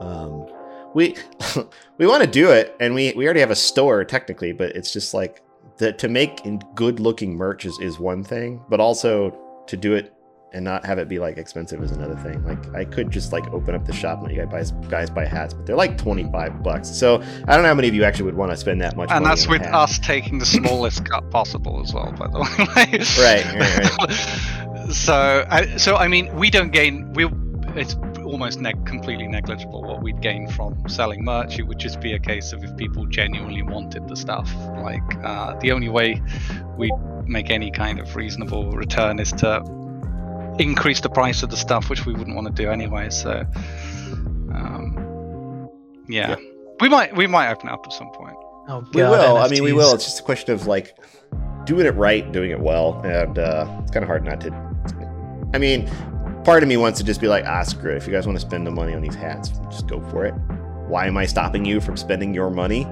Um, we we want to do it, and we we already have a store technically, but it's just like that to make good looking merch is, is one thing, but also to do it and not have it be like expensive is another thing. Like I could just like open up the shop and let you guys buy, guys buy hats, but they're like twenty five bucks. So I don't know how many of you actually would want to spend that much. And that's with us taking the smallest cut possible as well, by the way. Right, right, so, I, so I mean, we don't gain. We it's almost neg- completely negligible what we'd gain from selling merch. It would just be a case of if people genuinely wanted the stuff. Like uh, the only way we make any kind of reasonable return is to increase the price of the stuff, which we wouldn't want to do anyway. So, um, yeah. we might we might open up at some point. Oh, God, We will. I mean, we will. It's just a question of like doing it right, doing it well, and uh, it's kind of hard not to. I mean, part of me wants to just be like, ah, screw it. If you guys want to spend the money on these hats, just go for it. Why am I stopping you from spending your money?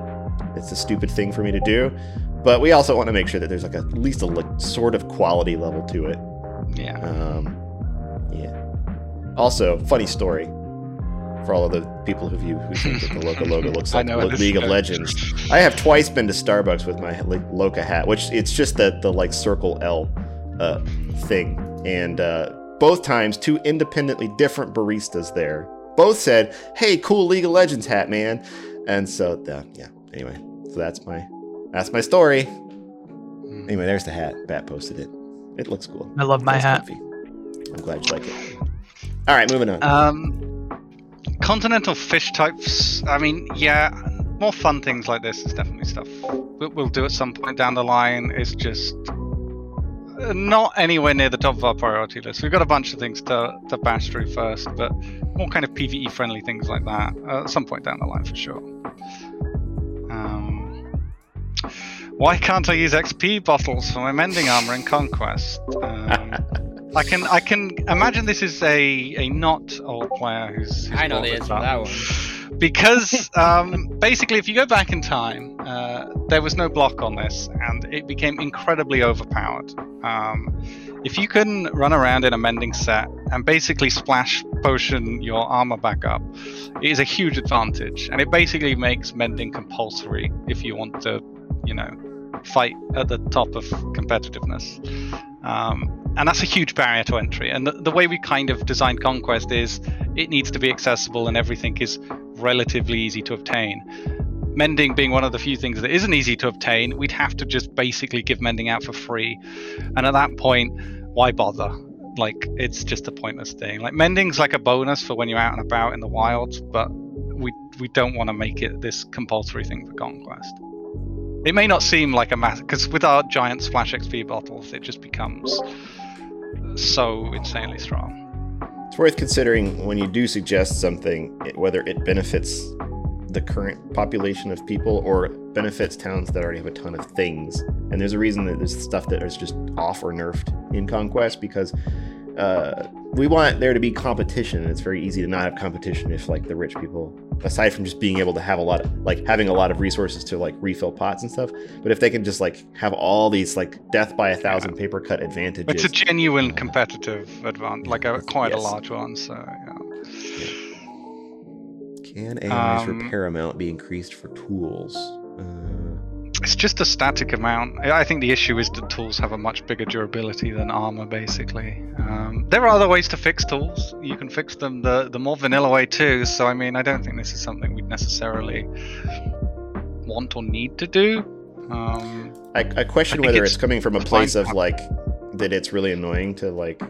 It's a stupid thing for me to do. But we also want to make sure that there's like a, at least a like, sort of quality level to it. Yeah. Um, yeah. Also, funny story for all of the people of you who think that the Loka logo looks like know Lo- where this League of. Legends. I have twice been to Starbucks with my like, Loka hat, which it's just the the like circle L uh, thing, and uh, both times two independently different baristas there both said, "Hey, cool League of Legends hat, man," and so uh, yeah. Anyway, so that's my that's my story. Mm. Anyway, there's the hat. Bat posted it. It looks cool. I love my hat. comfy. I'm glad you like it. All right, moving on. Um, continental fish types. I mean, yeah, more fun things like this is definitely stuff we'll, do at some point down the line. It's just uh, not anywhere near the top of our priority list. We've got a bunch of things to, to bash through first, but more kind of PVE friendly things like that uh, at some point down the line for sure. Um, why can't I use XP bottles for my mending armor in Conquest? Um, I can I can imagine this is a, a not old player who's, who's I know the answer to that one. because um, basically if you go back in time uh, there was no block on this and it became incredibly overpowered. Um, if you can run around in a mending set and basically splash potion your armor back up it is a huge advantage. And it basically makes mending compulsory if you want to you know fight at the top of competitiveness. Um, and that's a huge barrier to entry and the, the way we kind of designed conquest is it needs to be accessible and everything is relatively easy to obtain. Mending being one of the few things that isn't easy to obtain, we'd have to just basically give mending out for free. And at that point, why bother? Like, it's just a pointless thing. Like, mending's like a bonus for when you're out and about in the wild, but we, we don't want to make it this compulsory thing for Conquest. It may not seem like a mass, because with our giant splash XP bottles, it just becomes so insanely strong. It's worth considering when you do suggest something, whether it benefits the current population of people or benefits towns that already have a ton of things. And there's a reason that there's stuff that is just off or nerfed in Conquest because uh, we want there to be competition. And it's very easy to not have competition if like the rich people, aside from just being able to have a lot of like having a lot of resources to like refill pots and stuff, but if they can just like have all these like death by a thousand paper cut advantages. It's a genuine competitive advantage, like a quite a large one. So yeah. Can AI's Um, repair amount be increased for tools? Uh, it's just a static amount. I think the issue is that tools have a much bigger durability than armor, basically. Um, there are other ways to fix tools. You can fix them the, the more vanilla way too. So, I mean, I don't think this is something we'd necessarily want or need to do. Um, I, I question I whether it's it's, coming from a place of like that it's really annoying to like I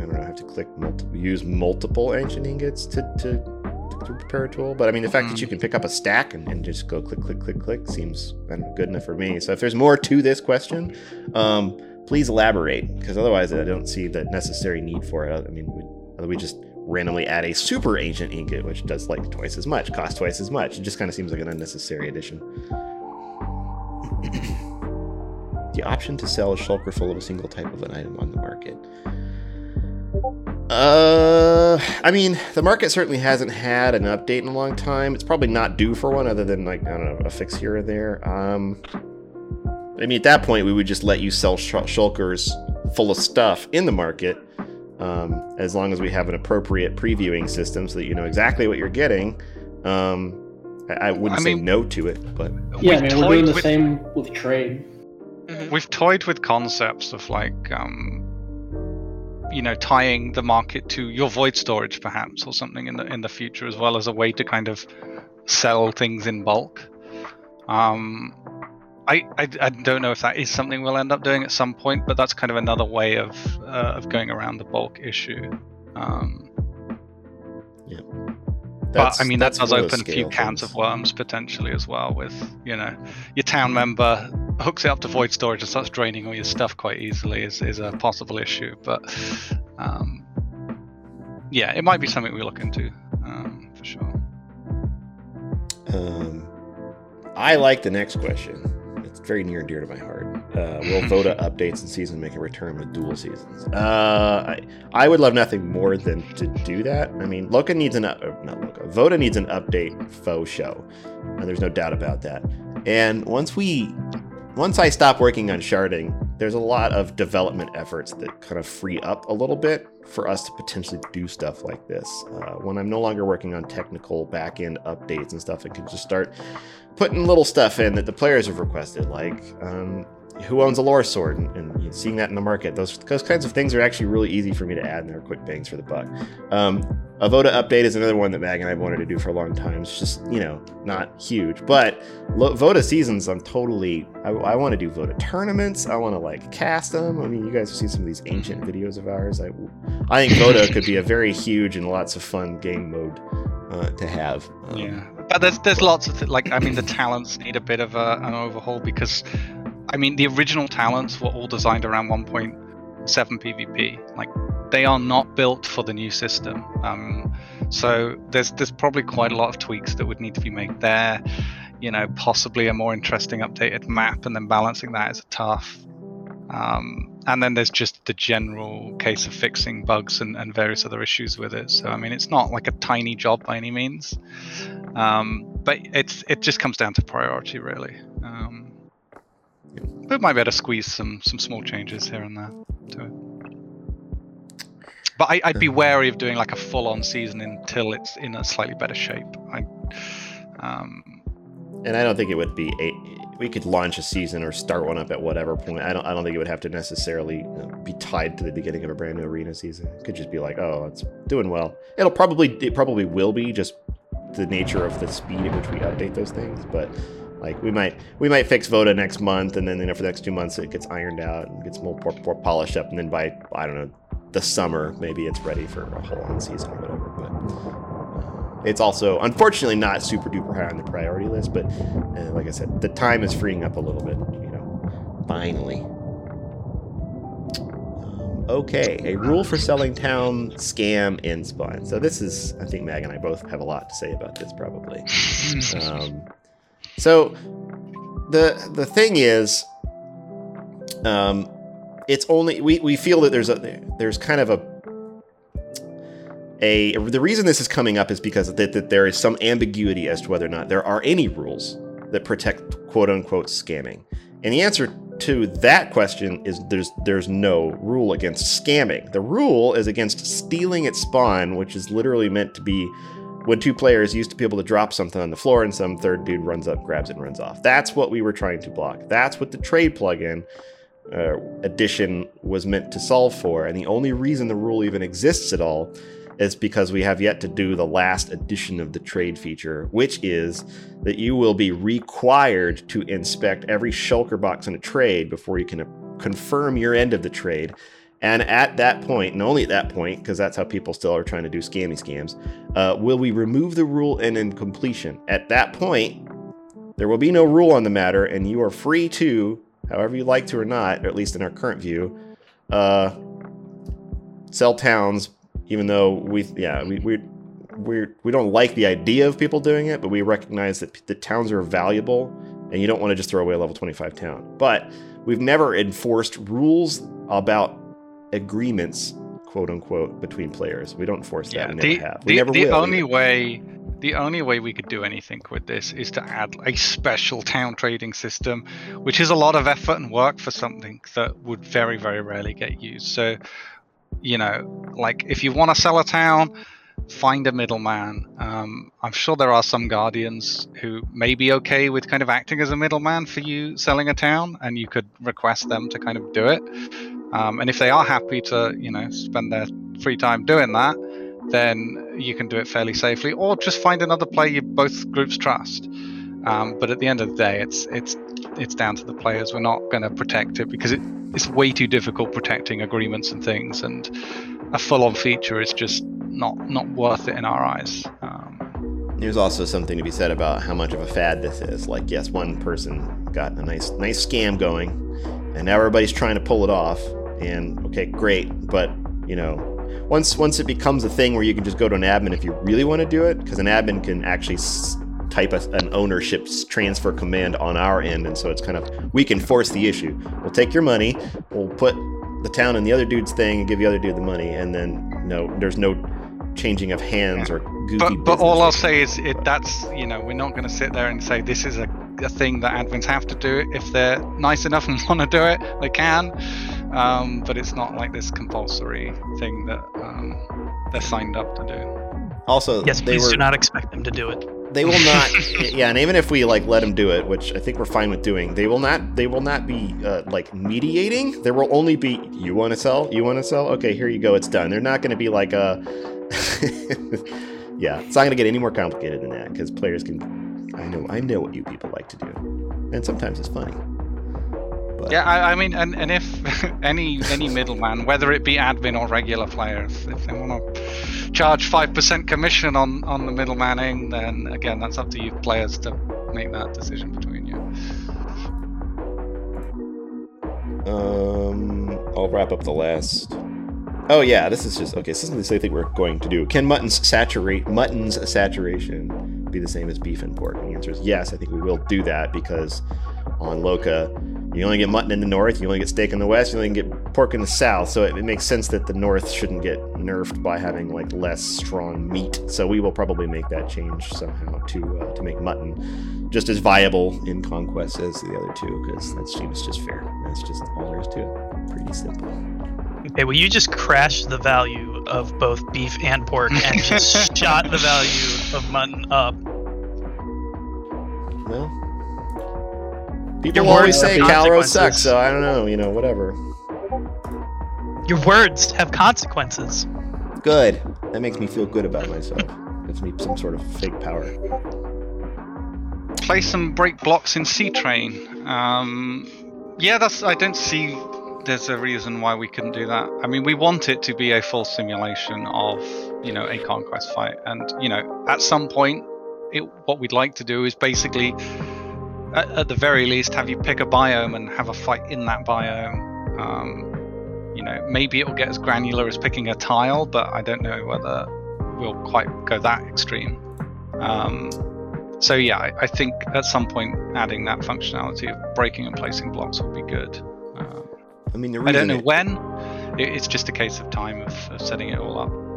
don't know have to click multiple use multiple ancient ingots to to, to prepare a tool. But I mean the fact that you can pick up a stack and, and just go click click click click seems I don't know, good enough for me. So if there's more to this question, um, please elaborate because otherwise I don't see the necessary need for it. I mean we, we just randomly add a super ancient ingot which does like twice as much, cost twice as much. It just kind of seems like an unnecessary addition. the option to sell a shulker full of a single type of an item on the market. Uh, I mean, the market certainly hasn't had an update in a long time. It's probably not due for one, other than like I don't know a fix here or there. Um, I mean, at that point, we would just let you sell sh- shulkers full of stuff in the market, um, as long as we have an appropriate previewing system so that you know exactly what you're getting. Um, I, I wouldn't I say mean- no to it, but Yeah, I mean, we're doing the with- same with trade. Mhm. We've toyed with concepts of like, um, you know, tying the market to your void storage, perhaps, or something in the in the future, as well as a way to kind of sell things in bulk. Um, I, I, I don't know if that is something we'll end up doing at some point, but that's kind of another way of uh, of going around the bulk issue. Um, but I mean, that does open a few cans things. of worms potentially as well. With you know, your town member hooks it up to void storage and starts draining all your stuff quite easily is, is a possible issue. But um, yeah, it might be something we look into um, for sure. Um, I like the next question. Very near and dear to my heart. Uh, will Voda updates and season make a return with dual seasons? Uh, I, I would love nothing more than to do that. I mean, Loka needs an up, uh, not Loka. Voda needs an update faux show, and there's no doubt about that. And once we, once I stop working on sharding, there's a lot of development efforts that kind of free up a little bit for us to potentially do stuff like this. Uh, when I'm no longer working on technical back end updates and stuff, I can just start putting little stuff in that the players have requested, like um, who owns a lore sword, and, and seeing that in the market. Those those kinds of things are actually really easy for me to add, and they're quick bangs for the buck. Um, a Voda update is another one that Mag and I've wanted to do for a long time. It's just you know not huge, but Lo- Voda seasons, I'm totally. I, I want to do Voda tournaments. I want to like cast them. I mean, you guys have seen some of these ancient videos of ours. I I think Voda could be a very huge and lots of fun game mode uh, to have. Um, yeah, but there's there's lots of th- like I mean the talents need a bit of a, an overhaul because I mean the original talents were all designed around 1.7 PvP. Like they are not built for the new system. Um, so there's there's probably quite a lot of tweaks that would need to be made there. You know, possibly a more interesting updated map, and then balancing that is tough. Um, and then there's just the general case of fixing bugs and, and various other issues with it. So I mean, it's not like a tiny job by any means, um, but it's it just comes down to priority really. Um, but might be able to squeeze some some small changes here and there to it. But I, I'd be wary of doing like a full-on season until it's in a slightly better shape. I, um, and I don't think it would be a. We could launch a season or start one up at whatever point. I don't. I don't think it would have to necessarily be tied to the beginning of a brand new arena season. It could just be like, oh, it's doing well. It'll probably. It probably will be just the nature of the speed at which we update those things. But like we might we might fix Voda next month, and then you know for the next two months it gets ironed out and gets more, more, more polished up, and then by I don't know the summer maybe it's ready for a whole on season or whatever. But uh, it's also unfortunately not super duper high on the priority list. But uh, like I said, the time is freeing up a little bit. You know, finally. Um, okay, a rule for selling town scam in spawn. So this is, I think Mag and I both have a lot to say about this probably. Um, so the the thing is, um, it's only we, we feel that there's a there's kind of a a the reason this is coming up is because that, that there is some ambiguity as to whether or not there are any rules that protect quote unquote scamming. And the answer to that question is there's there's no rule against scamming. The rule is against stealing at spawn, which is literally meant to be when two players used to be able to drop something on the floor and some third dude runs up, grabs it, and runs off. That's what we were trying to block. That's what the trade plugin uh, addition was meant to solve for. And the only reason the rule even exists at all is because we have yet to do the last addition of the trade feature, which is that you will be required to inspect every shulker box in a trade before you can confirm your end of the trade. And at that point, and only at that point, because that's how people still are trying to do scammy scams, uh, will we remove the rule and in completion. At that point, there will be no rule on the matter, and you are free to, however you like to or not, or at least in our current view, uh, sell towns. Even though we, yeah, we we we we don't like the idea of people doing it, but we recognize that the towns are valuable, and you don't want to just throw away a level 25 town. But we've never enforced rules about agreements, quote unquote, between players. We don't force that. Yeah, we never the, have. We the, never the will. only way the only way we could do anything with this is to add a special town trading system, which is a lot of effort and work for something that would very, very rarely get used. So, you know, like if you want to sell a town, find a middleman. Um, I'm sure there are some guardians who may be okay with kind of acting as a middleman for you selling a town, and you could request them to kind of do it. Um, and if they are happy to, you know, spend their free time doing that, then you can do it fairly safely, or just find another player you both groups trust. Um, but at the end of the day, it's it's it's down to the players. We're not going to protect it because it, it's way too difficult protecting agreements and things, and a full-on feature is just not not worth it in our eyes. Um, There's also something to be said about how much of a fad this is. Like, yes, one person got a nice nice scam going, and now everybody's trying to pull it off. And okay, great, but you know, once once it becomes a thing where you can just go to an admin if you really want to do it, because an admin can actually s- type a, an ownership transfer command on our end, and so it's kind of we can force the issue. We'll take your money, we'll put the town in the other dude's thing, and give the other dude the money, and then no, there's no changing of hands or goofy. but but all I'll say is it that's you know we're not going to sit there and say this is a, a thing that admins have to do. If they're nice enough and want to do it, they can. Um, but it's not like this compulsory thing that um, they're signed up to do. Also, Yes, they please were do not expect them to do it. they will not yeah and even if we like let them do it which i think we're fine with doing they will not they will not be uh, like mediating. There will only be you want to sell? You want to sell? Okay here you go it's done. They're not going to be like a yeah it's not going to get any more complicated than that because players can i know i know what you people like to do and sometimes it's funny but Yeah, I, I mean, and, and if any any middleman, whether it be admin or regular players, if, if they want to charge five percent commission on on the middlemaning, then again, that's up to you players to make that decision between you. Um, I'll wrap up the last. Oh yeah, this is just okay. This isn't the same thing we're going to do. Can muttons saturate mutton's saturation be the same as beef and pork? And the answer is yes. I think we will do that because on Loka, you only get mutton in the north, you only get steak in the west, you only get pork in the south. So it, it makes sense that the north shouldn't get nerfed by having like less strong meat. So we will probably make that change somehow to uh, to make mutton just as viable in conquest as the other two because that seems just fair. That's just all there is to it. Pretty simple. Okay, well, you just crashed the value of both beef and pork and just shot the value of mutton up. Well, people Your always words say have Calro consequences. sucks, so I don't know. You know, whatever. Your words have consequences. Good. That makes me feel good about myself. Gives me some sort of fake power. Play some break blocks in C Train. Um, yeah, that's. I don't see. There's a reason why we couldn't do that. I mean, we want it to be a full simulation of, you know, a conquest fight, and you know, at some point, it, what we'd like to do is basically, at, at the very least, have you pick a biome and have a fight in that biome. Um, you know, maybe it'll get as granular as picking a tile, but I don't know whether we'll quite go that extreme. Um, so yeah, I, I think at some point adding that functionality of breaking and placing blocks would be good. Um, I mean, the I don't know it- when. It, it's just a case of time of, of setting it all up.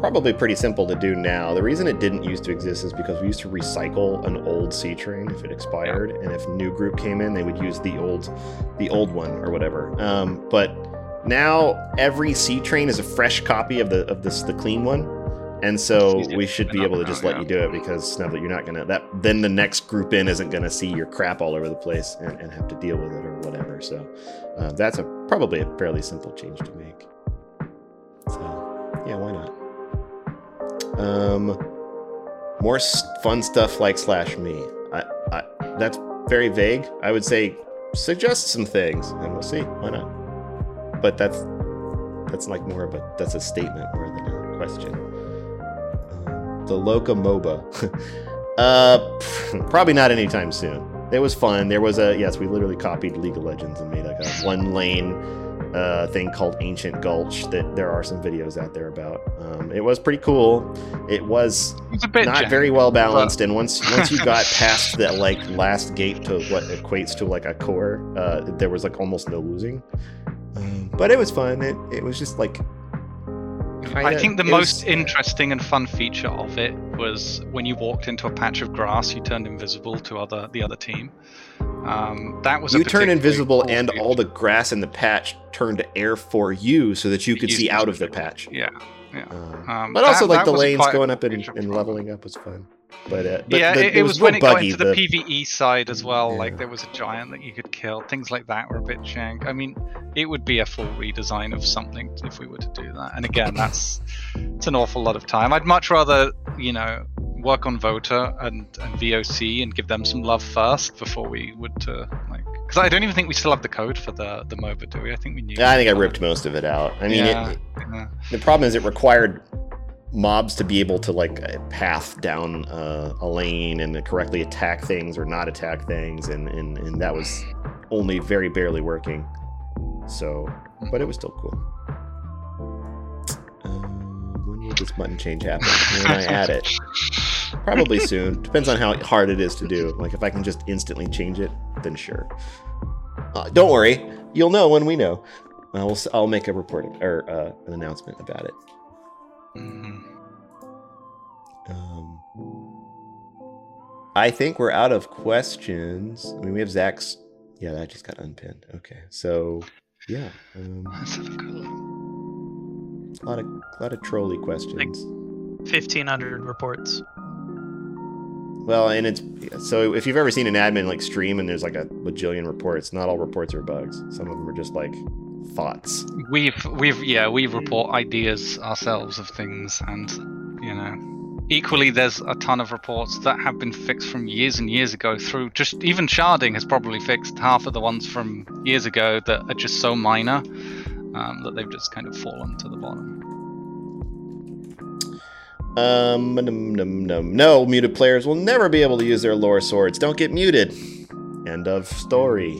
Probably pretty simple to do now. The reason it didn't used to exist is because we used to recycle an old C train if it expired, and if new group came in, they would use the old, the old one or whatever. Um, but now every C train is a fresh copy of the of this the clean one. and so we should be able to just let you do it because now that you're not gonna that then the next group in isn't gonna see your crap all over the place and, and have to deal with it or whatever. So uh, that's a probably a fairly simple change to make. So yeah, why not? Um, more fun stuff like slash me. I, I that's very vague. I would say suggest some things and we'll see. Why not? But that's that's like more of a that's a statement more than a question. Um, the Loka MOBA. uh, probably not anytime soon. It was fun. There was a yes, we literally copied League of Legends and made like a one lane uh, thing called Ancient Gulch that there are some videos out there about. Um, it was pretty cool. It was It's a bit not jank, very well balanced, and once once you got past that like last gate to what equates to like a core, uh, there was like almost no losing. Um, but it was fun. It it was just like. I kinda- think the most was- interesting and fun feature of it was when you walked into a patch of grass, you turned invisible to other the other team. Um, that was a You turn invisible, cool and feature. all the grass in the patch turned to air for you, so that you could You see out of the patch. Yeah, yeah. Uh, Um, but also, that- like that the lanes going up and, and leveling up was fun. But, uh, but yeah, the- it, it was, real when it got into the, PVE side as well. Like there was a giant that you could kill. Things like that were a bit jank. I mean, it would be a full redesign of something if we were to do that. And again, that's it's an awful lot of time. I'd much rather, you know, work on Voda and, and VOC and give them some love first before we would to like. Because I don't even think we still have the code for the the MOBA, do we? I think we knew. Yeah, I think I ripped most of it out. I mean, Yeah, it, yeah. the problem is it required mobs to be able to like uh, path down uh, a lane and correctly attack things or not attack things, and, and and that was only very barely working. So, but it was still cool. Uh, when will this button change happen? When I add it? Probably soon. Depends on how hard it is to do. Like if I can just instantly change it, then sure. Uh, don't worry, you'll know when we know. I'll I'll make a report or uh, an announcement about it. Mhm. Um, I think we're out of questions. I mean, we have Zach's. Yeah, that just got unpinned. Okay, so yeah, um, Let's a good a lot of a lot of trolley questions. 1,500 reports. Well, and it's so if you've ever seen an admin like stream and there's like a bajillion reports, not all reports are bugs. Some of them are just like thoughts. We've we've yeah we report ideas ourselves of things, and you know, equally there's a ton of reports that have been fixed from years and years ago. Through just even sharding has probably fixed half of the ones from years ago that are just so minor um, that they've just kind of fallen to the bottom. Um, num, num, num. no, muted players will never be able to use their lore swords. Don't get muted. End of story.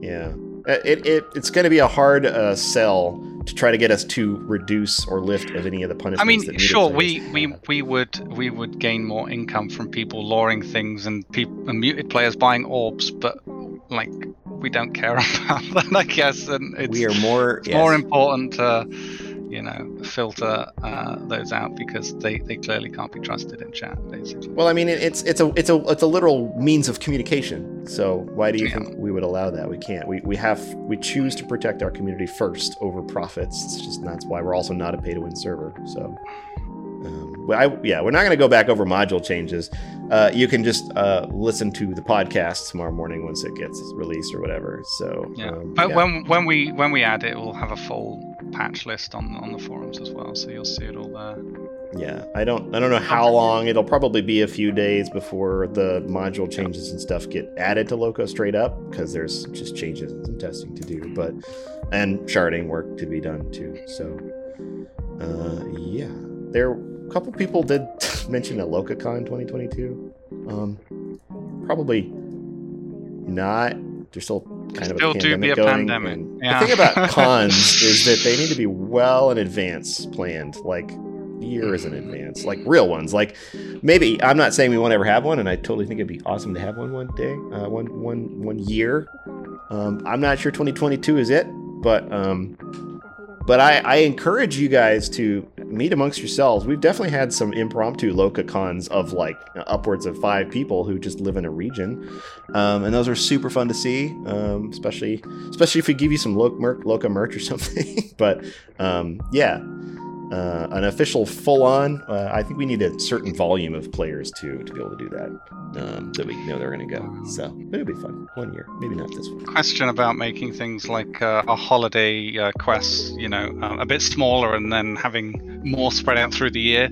Yeah, it, it it's going to be a hard uh, sell to try to get us to reduce or lift of any of the punishments. I mean, that sure, we, we we would we would gain more income from people loring things and people and muted players buying orbs, but like we don't care about that, I guess, and it's we are more it's more important to you know filter uh, those out because they, they clearly can't be trusted in chat basically Well, I mean, it's it's a it's a it's a literal means of communication. So why do you Yeah. think we would allow that? We can't. We we have we choose to protect our community first over profits. It's just that's why we're also not a pay to win server. So. Um, I, yeah, we're not going to go back over module changes. Uh, you can just uh, listen to the podcast tomorrow morning once it gets released or whatever. So, yeah um, but yeah. when when we when we add it we'll have a full patch list on on the forums as well so you'll see it all there Yeah, I don't I don't know how long. It'll probably be a few days before the module changes and stuff get added to Loka straight up because there's just changes and some testing to do, but and sharding work to be done too. So uh yeah. There a couple people did mention a LokaCon 2022. Um probably not. There's still kind of Still a do be a going. pandemic, and yeah. The thing about cons is that they need to be well in advance planned, like years in advance, like real ones. Like maybe I'm not saying we won't ever have one, and I totally think it'd be awesome to have one one day, uh, one one one year. Um, I'm not sure 2022 is it, but um, but I, I encourage you guys to meet amongst yourselves. We've definitely had some impromptu Loka cons of like upwards of five people who just live in a region, um, and those are super fun to see. Um, especially especially if we give you some Loka merch, or something. but um, yeah, uh, an official full-on. Uh, I think we need a certain volume of players to to be able to do that. Um, that we know they're going to go. So but it'll be fun. One year, maybe not this one. Question about making things like uh, a holiday uh, quest, you know, uh, a bit smaller and then having more spread out through the year.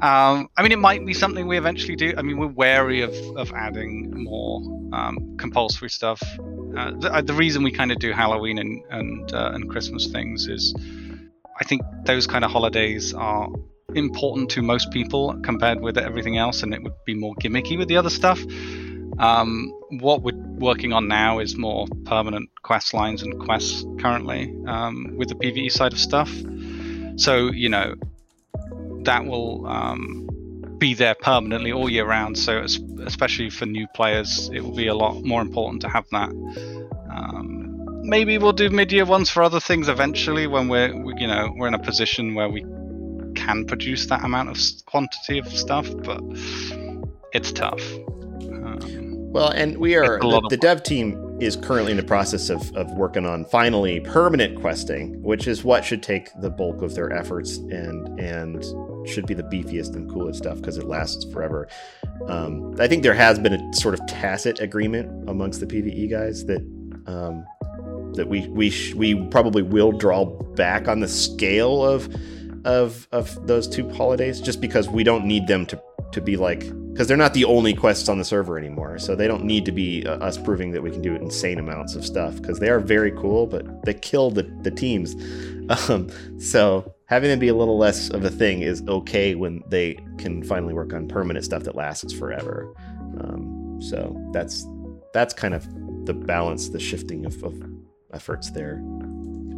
Um, I mean, it might be something we eventually do. I mean, we're wary of, of adding more um, compulsory stuff. Uh, the, the reason we kind of do Halloween and and, and Christmas things is, I think those kind of holidays are important to most people compared with everything else, and it would be more gimmicky with the other stuff. Um, what we're working on now is more permanent quest lines and quests currently um, with the PVE side of stuff. So you know that will um, be there permanently all year round. So especially for new players, it will be a lot more important to have that. Maybe we'll do mid-year ones for other things eventually when we're we- you know we're in a position where we can produce that amount of quantity of stuff, but it's tough. Um, Well, and we are the, of the dev team is currently in the process of, of working on finally permanent questing, which is what should take the bulk of their efforts and and should be the beefiest and coolest stuff because it lasts forever. Um, I think there has been a sort of tacit agreement amongst the PVE guys that um, that we we sh- we probably will draw back on the scale of of of those two holidays just because we don't need them to to be like because they're not the only quests on the server anymore. So they don't need to be uh, us proving that we can do insane amounts of stuff because they are very cool but they kill the, the teams. Um, so having them be a little less of a thing is okay when they can finally work on permanent stuff that lasts forever. Um, so that's that's kind of the balance the shifting of, of efforts there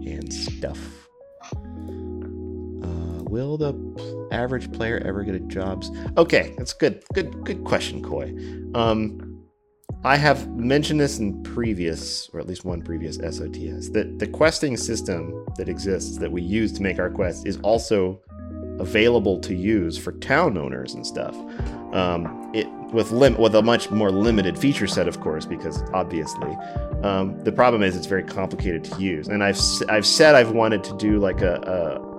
and stuff uh, will the average player ever get a jobs? Okay, that's good. Good, good question, Koi. Um, I have mentioned this in previous, or at least one previous SOTS, that the questing system that exists that we use to make our quests is also available to use for town owners and stuff. Um, it with lim- with a much more limited feature set, of course, because obviously, um, the problem is it's very complicated to use. And I've I've said I've wanted to do like a,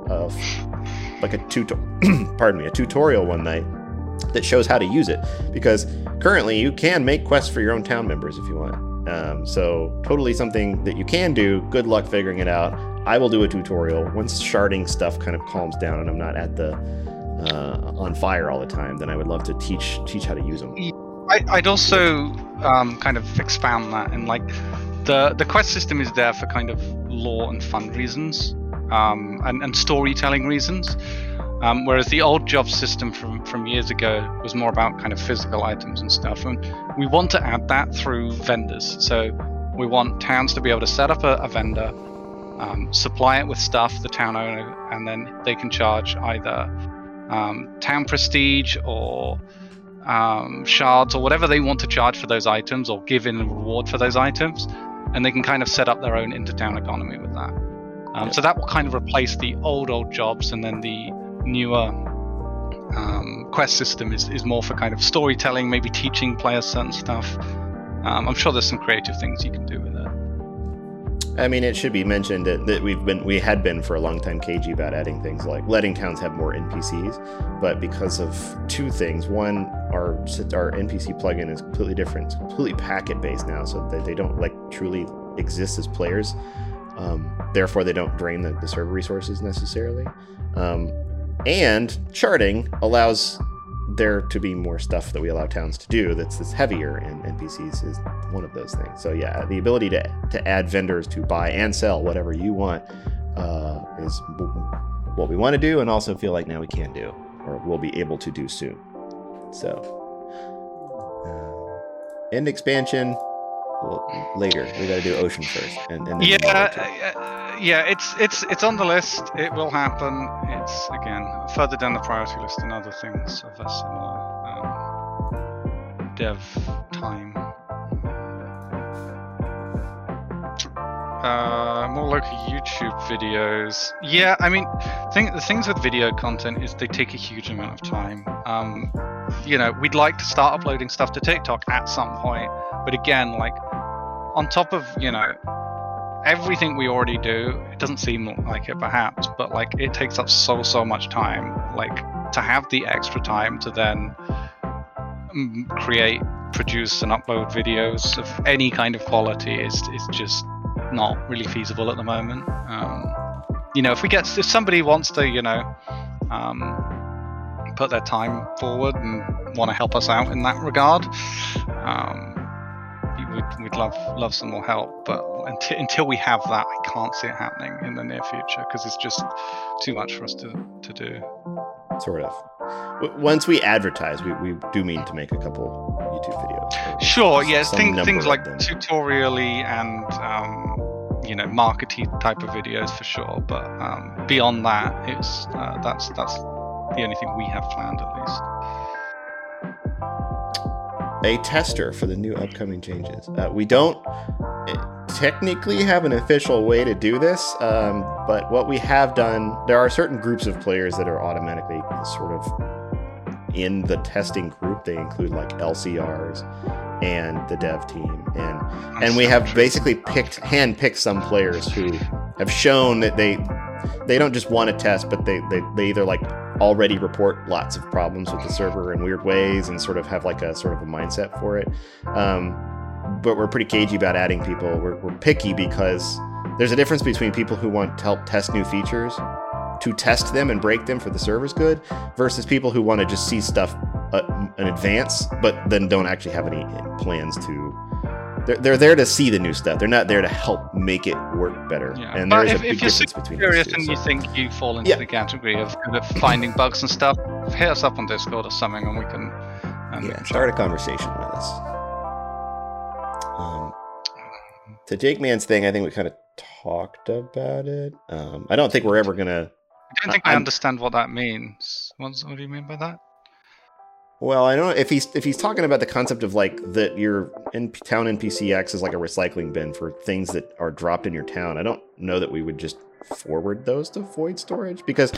a, a like a tutor pardon me a tutorial one night that shows how to use it because currently you can make quests for your own town members if you want. Um, so totally something that you can do. Good luck figuring it out. I will do a tutorial once sharding stuff kind of calms down and I'm not at the uh, on fire all the time. Then I would love to teach teach how to use them. I, I'd also um, kind of expand that and like the the quest system is there for kind of lore and fun reasons um, and, and storytelling reasons. Um, whereas the old job system from, from years ago was more about kind of physical items and stuff. And we want to add that through vendors. So we want towns to be able to set up a, a vendor, um, supply it with stuff, the town owner, and then they can charge either um, town prestige or um, shards or whatever they want to charge for those items or give in a reward for those items. And they can kind of set up their own intertown economy with that. Um, So that will kind of replace the old, old jobs and then the newer um, quest system is, is more for kind of storytelling, maybe teaching players certain stuff. Um, I'm sure there's some creative things you can do with it. I mean, it should be mentioned that, that we've been we had been for a long time cagey about adding things like letting towns have more NPCs, but because of two things, one, our our NPC plugin is completely different, it's completely packet based now, so that they don't like truly exist as players. Um, therefore, they don't drain the, the server resources necessarily. Um, and sharding allows there to be more stuff that we allow towns to do that's, that's heavier in NPCs is one of those things. So yeah, the ability to to add vendors to buy and sell whatever you want uh, is what we want to do, and also feel like now we can do, or we'll be able to do soon. So uh, end expansion well, later. We got to do ocean first, and, and then Yeah, uh, uh, yeah, it's it's it's on the list. It will happen. It's again further down the priority list than other things of a similar um, dev time. Uh, more Loka YouTube videos. Yeah, I mean, thing, the things with video content is they take a huge amount of time. Um, you know, we'd like to start uploading stuff to TikTok at some point, but again, like on top of you know everything we already do. It doesn't seem like it, perhaps, but like it takes up so so much time. Like to have the extra time to then mm, create, produce, and upload videos of any kind of quality is is just not really feasible at the moment. Um, you know, if we get if somebody wants to, you know, um, put their time forward and want to help us out in that regard, um, we'd, we'd love love some more help. But until, until we have that, I can't see it happening in the near future because it's just too much for us to, to do. Sort of. W- Once we advertise, we, we do mean to make a couple YouTube videos. Sure, yes, things, things like tutorially and um, you know markety type of videos for sure. But um, beyond that, it's uh, that's that's the only thing we have planned at least. A tester for the new upcoming changes. Uh, we don't uh, technically have an official way to do this, um, but what we have done, there are certain groups of players that are automatically sort of in the testing group. They include like LCRs and the dev team, and and we have basically picked hand picked some players who have shown that they they don't just want to test, but they, they they either like already report lots of problems with the server in weird ways and sort of have like a sort of a mindset for it. Um, but we're pretty cagey about adding people. We're, we're picky because there's a difference between people who want to help test new features to test them and break them for the server's good versus people who want to just see stuff uh, in advance but then don't actually have any plans to they're, they're there to see the new stuff they're not there to help make it work better Yeah, and but there's if, a big if you're difference super between curious two, and so. you think you fall into Yeah. the category of kind of finding bugs and stuff, hit us up on Discord or something, and we can. We yeah start a conversation with us um, to jake man's thing i think we kind of talked about it um, i don't think we're ever gonna I don't think I, I'm- understand what that means. What's, what do you mean by that? Well, I don't know if he's if he's talking about the concept of like that your in town NPC as like a recycling bin for things that are dropped in your town. I don't know that we would just forward those to void storage because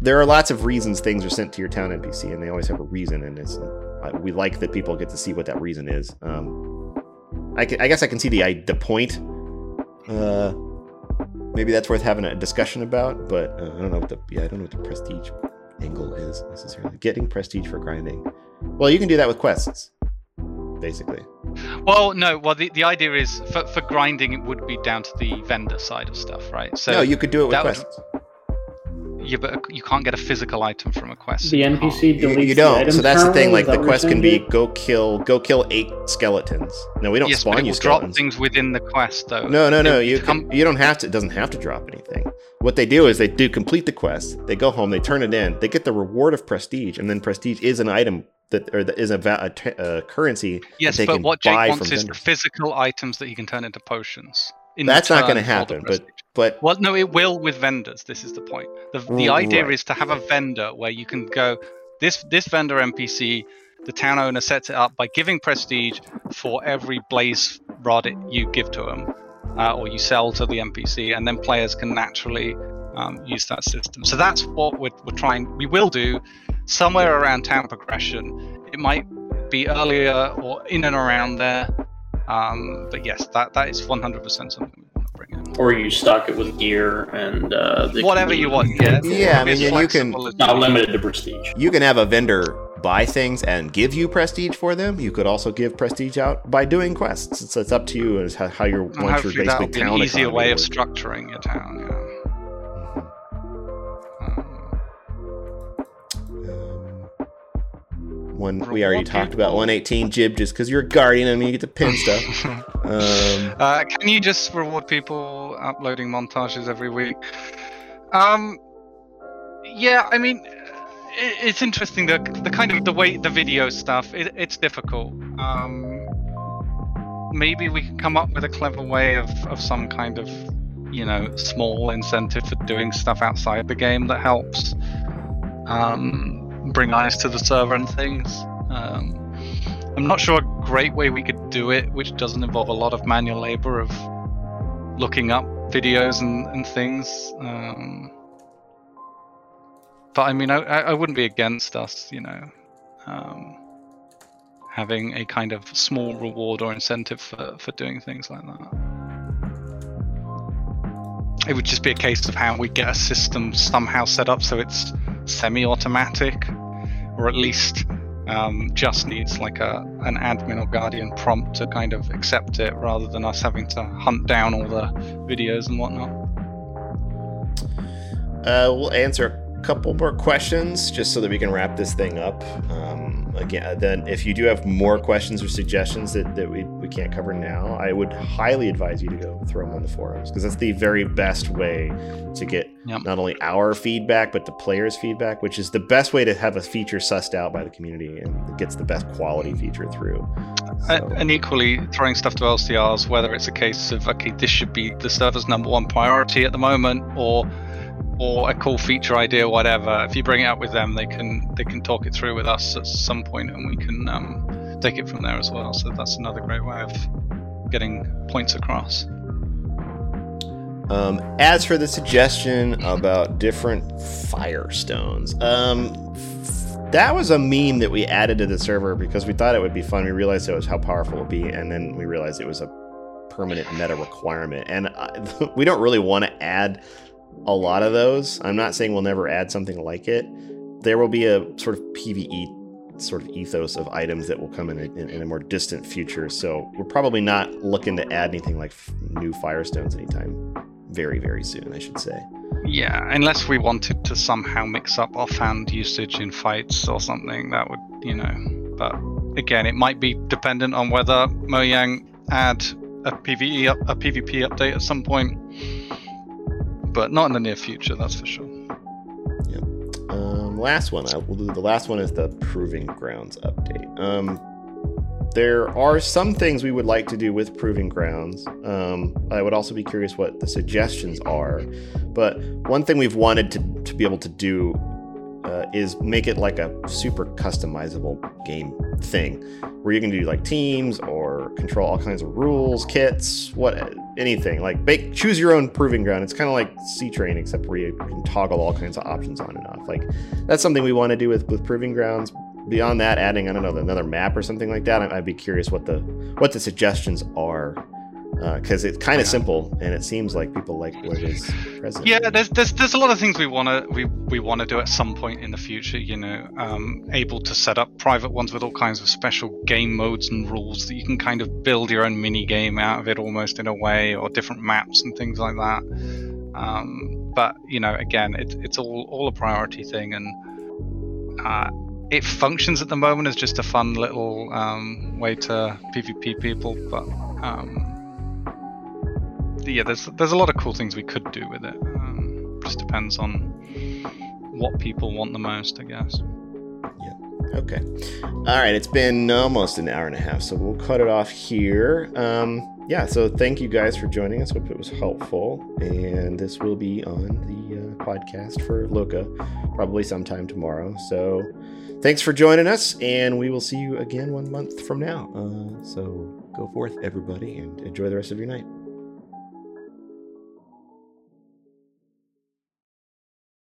there are lots of reasons things are sent to your town NPC and they always have a reason and it's uh, we like that people get to see what that reason is. Um, I, I guess I can see the I- the point. Uh, maybe that's worth having a discussion about, but uh, I don't know what the yeah I don't know what the prestige angle is necessarily. Getting prestige for grinding. Well, you can do that with quests, basically. Well, no. Well, the, the idea is for, for grinding, it would be down to the vendor side of stuff, right? So no, you could do it with that would- quests. Yeah, but you can't get a physical item from a quest. The You can't. NPC You, deletes you the don't. item So that's the thing. Like the quest can be saying? go kill go kill eight skeletons. No, we don't Yes, but spawn it you will drop things within the quest, though. No, no, no. It- You it come- can, you don't have to. It doesn't have to drop anything. What they do is they do complete the quest. They go home. They turn it in. They get the reward of prestige, and then prestige is an item that or that is a, va- a, t- a currency. Yes, they but can what Jake wants is vendors. physical items that he can turn into potions. in That's not going to happen. But prestige. But Well, no, it will with vendors. This is the point. The, the Mm, idea right. is to have a vendor where you can go, this this vendor NPC, the town owner sets it up by giving prestige for every blaze rod it, you give to them, uh, or you sell to the NPC, and then players can naturally um, use that system. So that's what we're, we're trying. We will do somewhere around town progression. It might be earlier or in and around there. Um, but yes, that, that is 100% something Or you stock it with gear and uh, it can Whatever you want. Yeah, Yeah, I mean, It's you- you can- flexible Not limited to prestige. you can have a vendor buy things and give you prestige for them. You could also give prestige out by doing quests. It's, it's up to you as how, how you And want your hopefully that'll be an easier way of structuring your town. Yeah. Um, one we already Reward talked about 118 jib just because you're a guardian and you get to pin stuff. Um, uh, can you just reward people uploading montages every week? Um, yeah, I mean, it, it's interesting the the kind of the way the video stuff. It, it's difficult. Um, maybe we can come up with a clever way of of some kind of you know small incentive for doing stuff outside the game that helps um, bring eyes to the server and things. Um, I'm not sure a great way we could do it, which doesn't involve a lot of manual labor of looking up videos and, and things. Um, but I mean, I, I wouldn't be against us, you know, um, having a kind of small reward or incentive for, for doing things like that. it would just be a case of how we get a system somehow set up so it's semi-automatic, or at least um, just needs like a an admin or guardian prompt to kind of accept it, rather than us having to hunt down all the videos and whatnot. Uh, we'll answer a couple more questions just so that we can wrap this thing up. Um, again, then if you do have more questions or suggestions that, that we, we can't cover now, I would highly advise you to go throw them on the forums because that's the very best way to get Yep. not only our feedback but the players' feedback, which is the best way to have a feature sussed out by the community and it gets the best quality feature through. So- And equally, throwing stuff to LCRs, whether it's a case of okay, this should be the server's number one priority at the moment, or or a cool feature idea, whatever. If you bring it up with them, they can they can talk it through with us at some point, and we can um, take it from there as well. So that's another great way of getting points across. Um, as for the suggestion about different firestones, um, that was a meme that we added to the server because we thought it would be fun. We realized it was how powerful it would be, and then we realized it was a permanent meta requirement. And I, we don't really want to add a lot of those. I'm not saying we'll never add something like it. There will be a sort of PVE sort of ethos of items that will come in a, in, a more distant future. So we're probably not looking to add anything like f- new firestones anytime very very soon. I should say. Yeah, unless we wanted to somehow mix up offhand usage in fights or something, that would, you know. But again, it might be dependent on whether Mojang add a PVE a PvP update at some point, but not in the near future, that's for sure. Um, last one. I will do the last one is the Proving Grounds update. Um, there are some things we would like to do with Proving Grounds. Um, I would also be curious what the suggestions are. But one thing we've wanted to, to be able to do uh, is make it like a super customizable game thing where you can do like teams or control all kinds of rules, kits, what anything. Like make choose your own proving ground. It's kind of like C Train, except where you can toggle all kinds of options on and off. Like that's something we want to do with with proving grounds. Beyond that, adding I don't know another map or something like that. I'd be curious what the what the suggestions are because it's kind of simple and it seems like people like what is present. Yeah, there's there's there's a lot of things we wanna we, we wanna do at some point in the future. You know, um, able to set up private ones with all kinds of special game modes and rules that you can kind of build your own mini game out of it almost in a way, or different maps and things like that. Um, but you know, again, it, it's all all a priority thing, and uh, it functions at the moment as just a fun little um, way to PvP people, but. Um, yeah, there's there's a lot of cool things we could do with it. Um, just depends on what people want the most, I guess. Yeah. Okay. All right. It's been almost an hour and a half, so we'll cut it off here. Um, yeah. So thank you guys for joining us. Hope it was helpful. And this will be on the uh, podcast for Loka probably sometime tomorrow. So thanks for joining us, and we will see you again one month from now. Uh, so go forth, everybody, and enjoy the rest of your night.